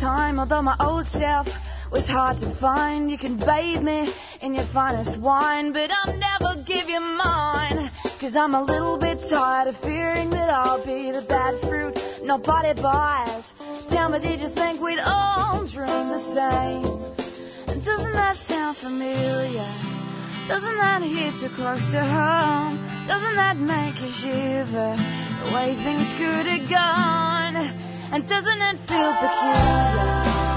Time. Although my old self was hard to find, you can bathe me in your finest wine, but I'll never give you mine. Cause I'm a little bit tired of fearing that I'll be the bad fruit nobody buys. Tell me, did you think we'd all dream the same? And doesn't that sound familiar? Doesn't that hit too close to home? Doesn't that make you shiver? The way things could have gone. And doesn't it feel peculiar?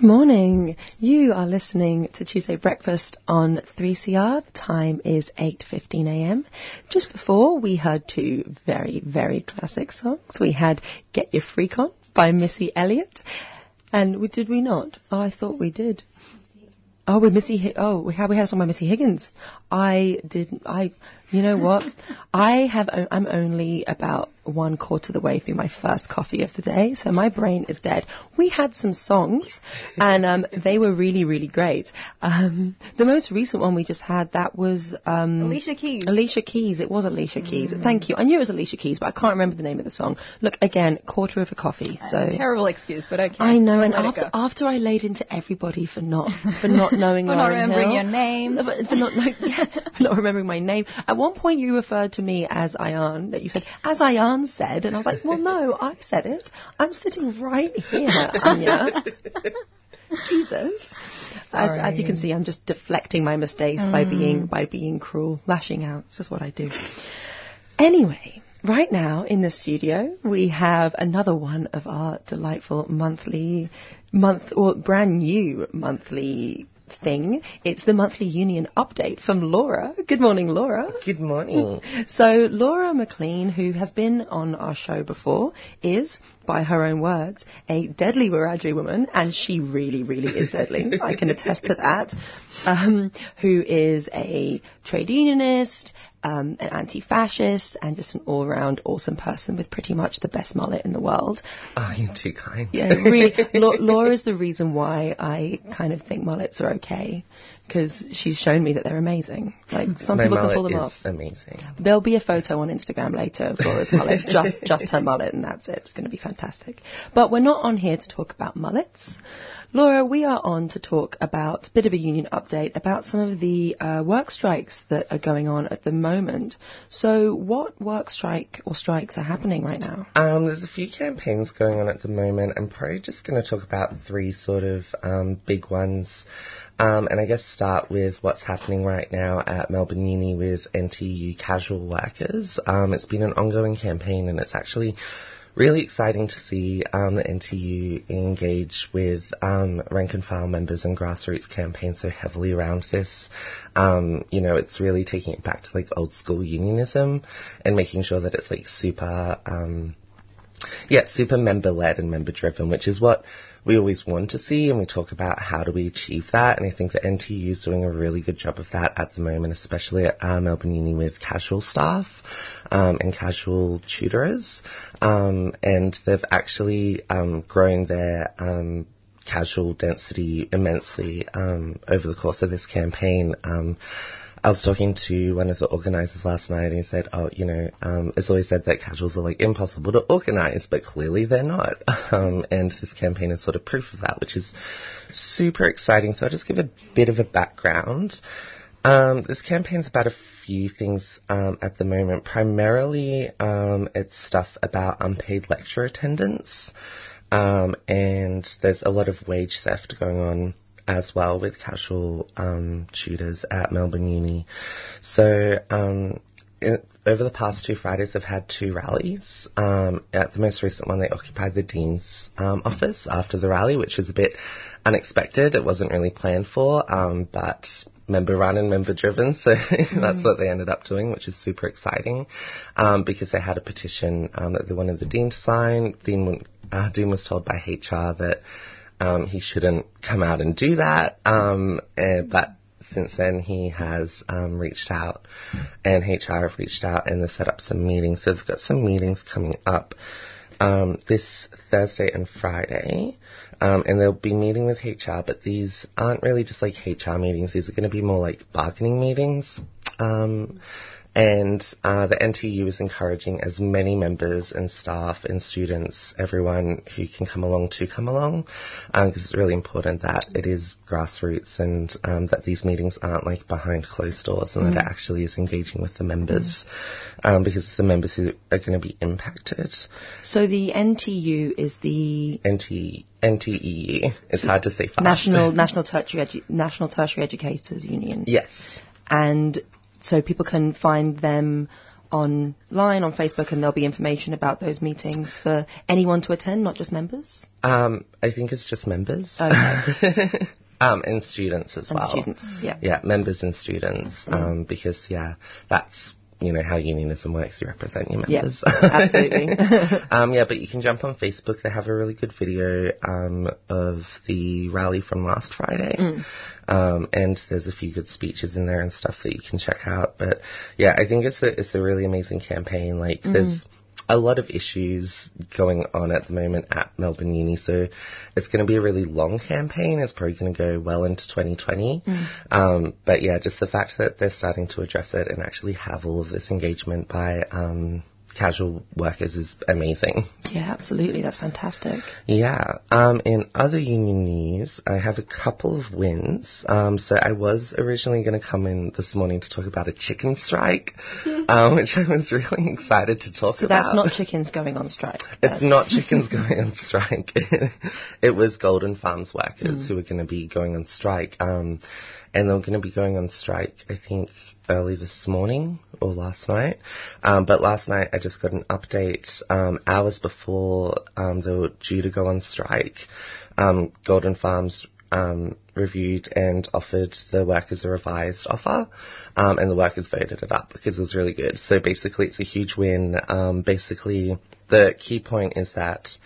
Good morning. You are listening to Tuesday Breakfast on 3CR. The time is 8:15 a.m. Just before we heard two very very classic songs. We had Get Your Freak On by Missy Elliott and we, did we not? Oh, I thought we did. Oh, with Missy. Oh, we had we had a song by Missy Higgins. I did. I. You know what? I have. o- I'm only about one quarter of the way through my first coffee of the day, so my brain is dead. We had some songs, and um, they were really, really great. Um, the most recent one we just had that was um, Alicia Keys. Alicia Keys. It was Alicia Keys. Thank you. I knew it was Alicia Keys, but I can't remember the name of the song. Look again, quarter of a coffee. So Terrible excuse, but okay. I know, and after, after I laid into everybody for not for not knowing For not remembering Hill, your name. for not know, yeah, for not remembering my name. One point, you referred to me as Ayan. That you said as Ayan said, and I was like, well, no, I said it. I'm sitting right here, Anya. Jesus. As, as you can see, I'm just deflecting my mistakes by Mm. being by being cruel, lashing out. This is what I do. Anyway, right now in the studio we have another one of our delightful monthly month or brand new monthly thing. It's the monthly union update from Laura. Good morning, Laura. Good morning. So Laura McLean, who has been on our show before, is, by her own words, a deadly Wiradjuri woman, and she really, really is deadly. I can attest to that. Um, who is a trade unionist, um, an anti-fascist, and just an all-round awesome person with pretty much the best mullet in the world. Oh, you're too kind. Yeah, really. La- Laura's the reason why I kind of think mullets are okay, because she's shown me that they're amazing. Like some My people can pull them is off. amazing. There'll be a photo on Instagram later of Laura's mullet, just just her mullet, and that's it. It's going to be fantastic. But we're not on here to talk about mullets. Laura, we are on to talk about a bit of a union update about some of the uh, work strikes that are going on at the moment. So, what work strike or strikes are happening right now? Um, there's a few campaigns going on at the moment. I'm probably just going to talk about three sort of um, big ones. Um, and I guess start with what's happening right now at Melbourne Uni with NTU casual workers. Um, it's been an ongoing campaign and it's actually really exciting to see um, the NTU engage with um, rank and file members and grassroots campaign so heavily around this. Um, you know, it's really taking it back to like old school unionism and making sure that it's like super, um, yeah, super member led and member driven, which is what we always want to see, and we talk about how do we achieve that. And I think that NTU is doing a really good job of that at the moment, especially at uh, Melbourne Uni with casual staff um, and casual tutors. Um, and they've actually um, grown their um, casual density immensely um, over the course of this campaign. I was talking to one of the organisers last night and he said, oh, you know, um, it's always said that casuals are like impossible to organise, but clearly they're not. Um, and this campaign is sort of proof of that, which is super exciting. So I'll just give a bit of a background. Um, this campaign's about a few things um, at the moment. Primarily, um, it's stuff about unpaid lecture attendance, um, and there's a lot of wage theft going on as well with casual um, tutors at Melbourne Uni. So um, over the past two Fridays, they've had two rallies. Um, at the most recent one, they occupied the dean's um, office after the rally, which was a bit unexpected. It wasn't really planned for, um, but member run and member driven, so that's what they ended up doing, which is super exciting um, because they had a petition um, that they wanted the dean to sign. Dean, uh, dean was told by HR that um, he shouldn't come out and do that, um, eh, but since then he has um, reached out and HR have reached out and they've set up some meetings. So they've got some meetings coming up um, this Thursday and Friday. Um, and they'll be meeting with HR, but these aren't really just like HR meetings. These are going to be more like bargaining meetings. Um, and uh, the NTU is encouraging as many members and staff and students, everyone who can come along to come along, because it's really important that it is grassroots and um, that these meetings aren't like behind closed doors and Mm. that it actually is engaging with the members, um, because it's the members who are going to be impacted. So the NTU is the NT, NTEU. It's hard to say fast. National National Tertiary Edu- National Tertiary Educators Union. Yes. And so people can find them online on Facebook, and there'll be information about those meetings for anyone to attend, not just members. Um, I think it's just members. Okay. um, and students as And well. students, yeah. Yeah, members and students. Um, because yeah, that's you know how unionism works. You represent your Yeah, members. absolutely. um, yeah, but you can jump on Facebook. They have a really good video um, of the rally from last Friday. Mm. Um, and there's a few good speeches in there and stuff that you can check out. But yeah, I think it's a it's a really amazing campaign. Like Mm. there's a lot of issues going on at the moment at Melbourne Uni, so it's going to be a really long campaign. It's probably going to go well into 2020. Mm. Um, but yeah, just the fact that they're starting to address it and actually have all of this engagement by um, casual workers is amazing. Yeah, absolutely. That's fantastic. Yeah. Um, in other union news, I have a couple of wins. Um, so I was originally going to come in this morning to talk about a chicken strike, um, which I was really excited to talk So about. that's not chickens going on strike. It's not chickens going on strike. it was Golden Farms workers Mm. who were going to be going on strike. Um, and they were going to be going on strike, I think, early this morning or last night. Um, but last night I just got an update um, hours before um, they were due to go on strike. Um, Golden Farms um, reviewed and offered the workers a revised offer, um, and the workers voted it up because it was really good. So basically, it's a huge win. Um, basically, the key point is that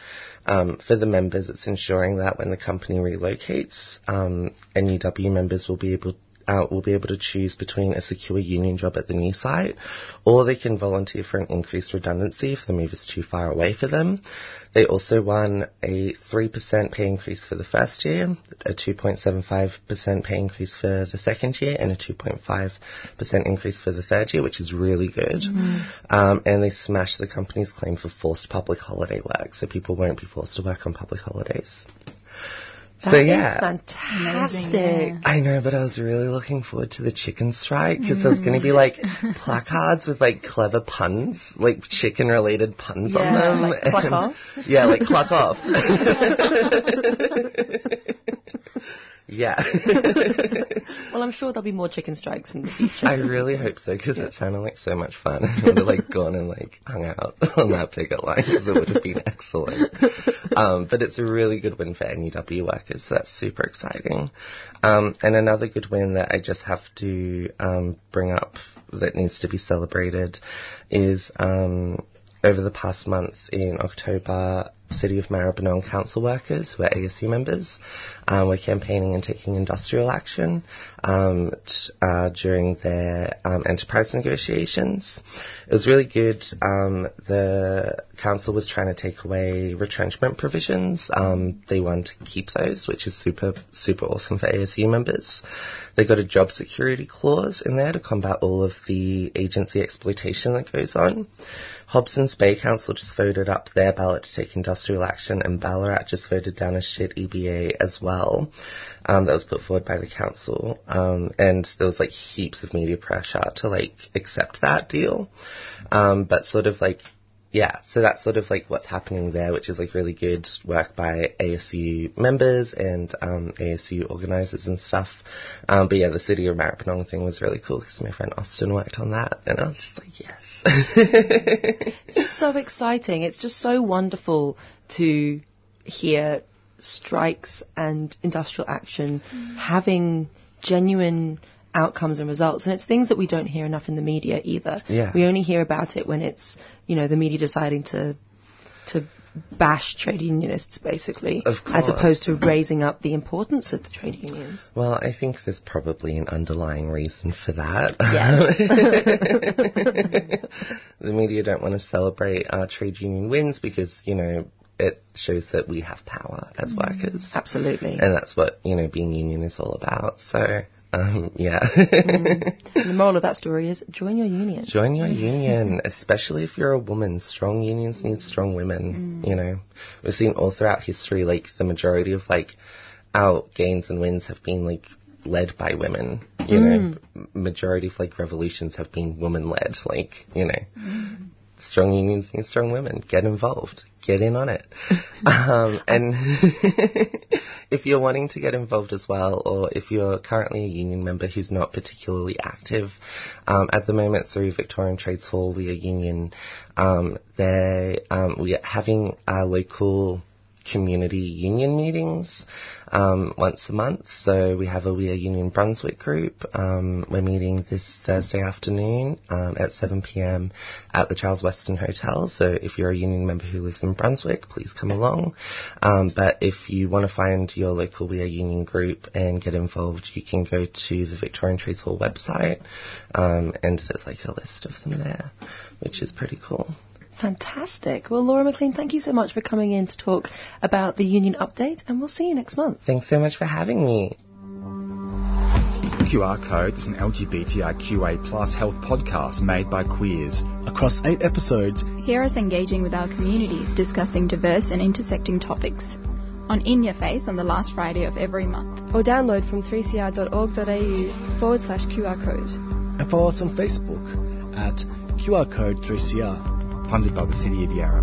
um, for the members, it's ensuring that when the company relocates, um, NUW members will be able uh, will be able to choose between a secure union job at the new site, or they can volunteer for an increased redundancy if the move is too far away for them. They also won a 3% pay increase for the first year, a 2.75% pay increase for the second year, and a 2.5% increase for the third year, which is really good. Mm. Um, and they smashed the company's claim for forced public holiday work, so people won't be forced to work on public holidays. So That is yeah, fantastic. I know, but I was really looking forward to the chicken strike because there's going to be mm. like placards with like clever puns, like chicken related puns Yeah, on them. like cluck and- off? Yeah, like cluck off. yeah. Well, I'm sure there'll be more chicken strikes in the future. I really hope so because it sounded like so much fun. I would have like gone and like hung out on that picket line because it would have been excellent. Um, but it's a really good win for NUW workers, so that's super exciting. Um, and another good win that I just have to um, bring up that needs to be celebrated is um, over the past months in October, City of Maribyrnong council workers who are ASU members um, were campaigning and taking industrial action um, t- uh, during their um, enterprise negotiations. It was really good. Um, the council was trying to take away retrenchment provisions. Um, they wanted to keep those, which is super super awesome for ASU members. They got a job security clause in there to combat all of the agency exploitation that goes on. Hobson's Bay Council just voted up their ballot to take industrial action, and Ballarat just voted down a shit EBA as well. Um, that was put forward by the council, um, and there was like heaps of media pressure to like accept that deal. Um, but sort of like yeah, so that's sort of like what's happening there, which is like really good work by ASU members and um, ASU organisers and stuff. Um, but yeah, the City of Maribyrnong thing was really cool because my friend Austin worked on that, and I was just like, yes. It's so exciting. It's just so wonderful to hear strikes and industrial action having genuine outcomes and results. And it's things that we don't hear enough in the media either. Yeah. We only hear about it when it's, you know, the media deciding to to bash trade unionists basically Of as opposed to raising up the importance of the trade unions. Well, I think there's probably an underlying reason for that. Yes. the media don't want to celebrate our trade union wins because, you know, it shows that we have power as mm-hmm. workers. Absolutely. And that's what, you know, being union is all about. So, um, yeah. And the moral of that story is join your union. Join your union, especially if you're a woman. Strong unions need strong women. You know, we've seen all throughout history, like the majority of like our gains and wins have been like led by women. You know, Mm. M- majority of like revolutions have been woman led. Like, you know, strong unions need strong women. Get involved. Get in on it. um, and if you're wanting to get involved as well, or if you're currently a union member who's not particularly active, um, at the moment through Victorian Trades Hall, we are union. Um, they um, we are having our local community union meetings um, once a month. So we have a We Are Union Brunswick group. Um, we're meeting this Thursday afternoon um, at 7 p.m. at the Charles Weston Hotel. So if you're a union member who lives in Brunswick, please come along. Um, but if you want to find your local We Are Union group and get involved, you can go to the Victorian Trades Hall website um, and there's like a list of them there, which is pretty cool. Fantastic. Well, Laura McLean, thank you so much for coming in to talk about the union update, and we'll see you next month. Thanks so much for having me. QR Code is an LGBTIQA plus health podcast made by queers. Across eight episodes, Hear us engaging with our communities, discussing diverse and intersecting topics. On In Your Face on the last Friday of every month. Or download from 3cr.org.au forward slash QR code. and follow us on Facebook at QR Code 3CR. Funded by the City of Yarra.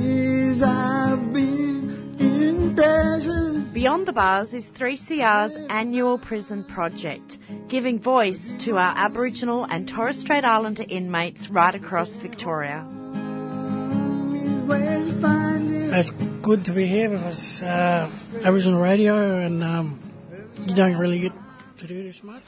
Beyond the Bars is 3CR's annual prison project, giving voice to our Aboriginal and Torres Strait Islander inmates right across Victoria. It's good to be here because uh, Aboriginal radio and um, you don't really get to do this much.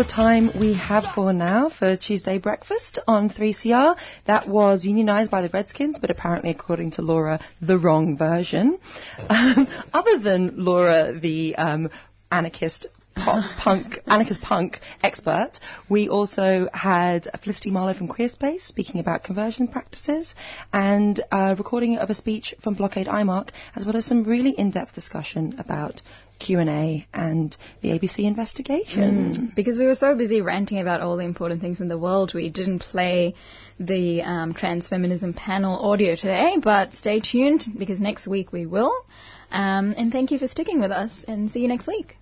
The time we have for now for Tuesday breakfast on 3CR. That was unionised by the Redskins, but apparently, according to Laura, the wrong version. Um, other than Laura, the um, anarchist pop punk, anarchist punk expert. We also had Felicity Marlowe from Queerspace speaking about conversion practices and a recording of a speech from Blockade IMARC, as well as some really in-depth discussion about Q&A and the ABC investigation. Mm, because we were so busy ranting about all the important things in the world, we didn't play the um, trans feminism panel audio today. But stay tuned because next week we will. Um, and thank you for sticking with us, and see you next week.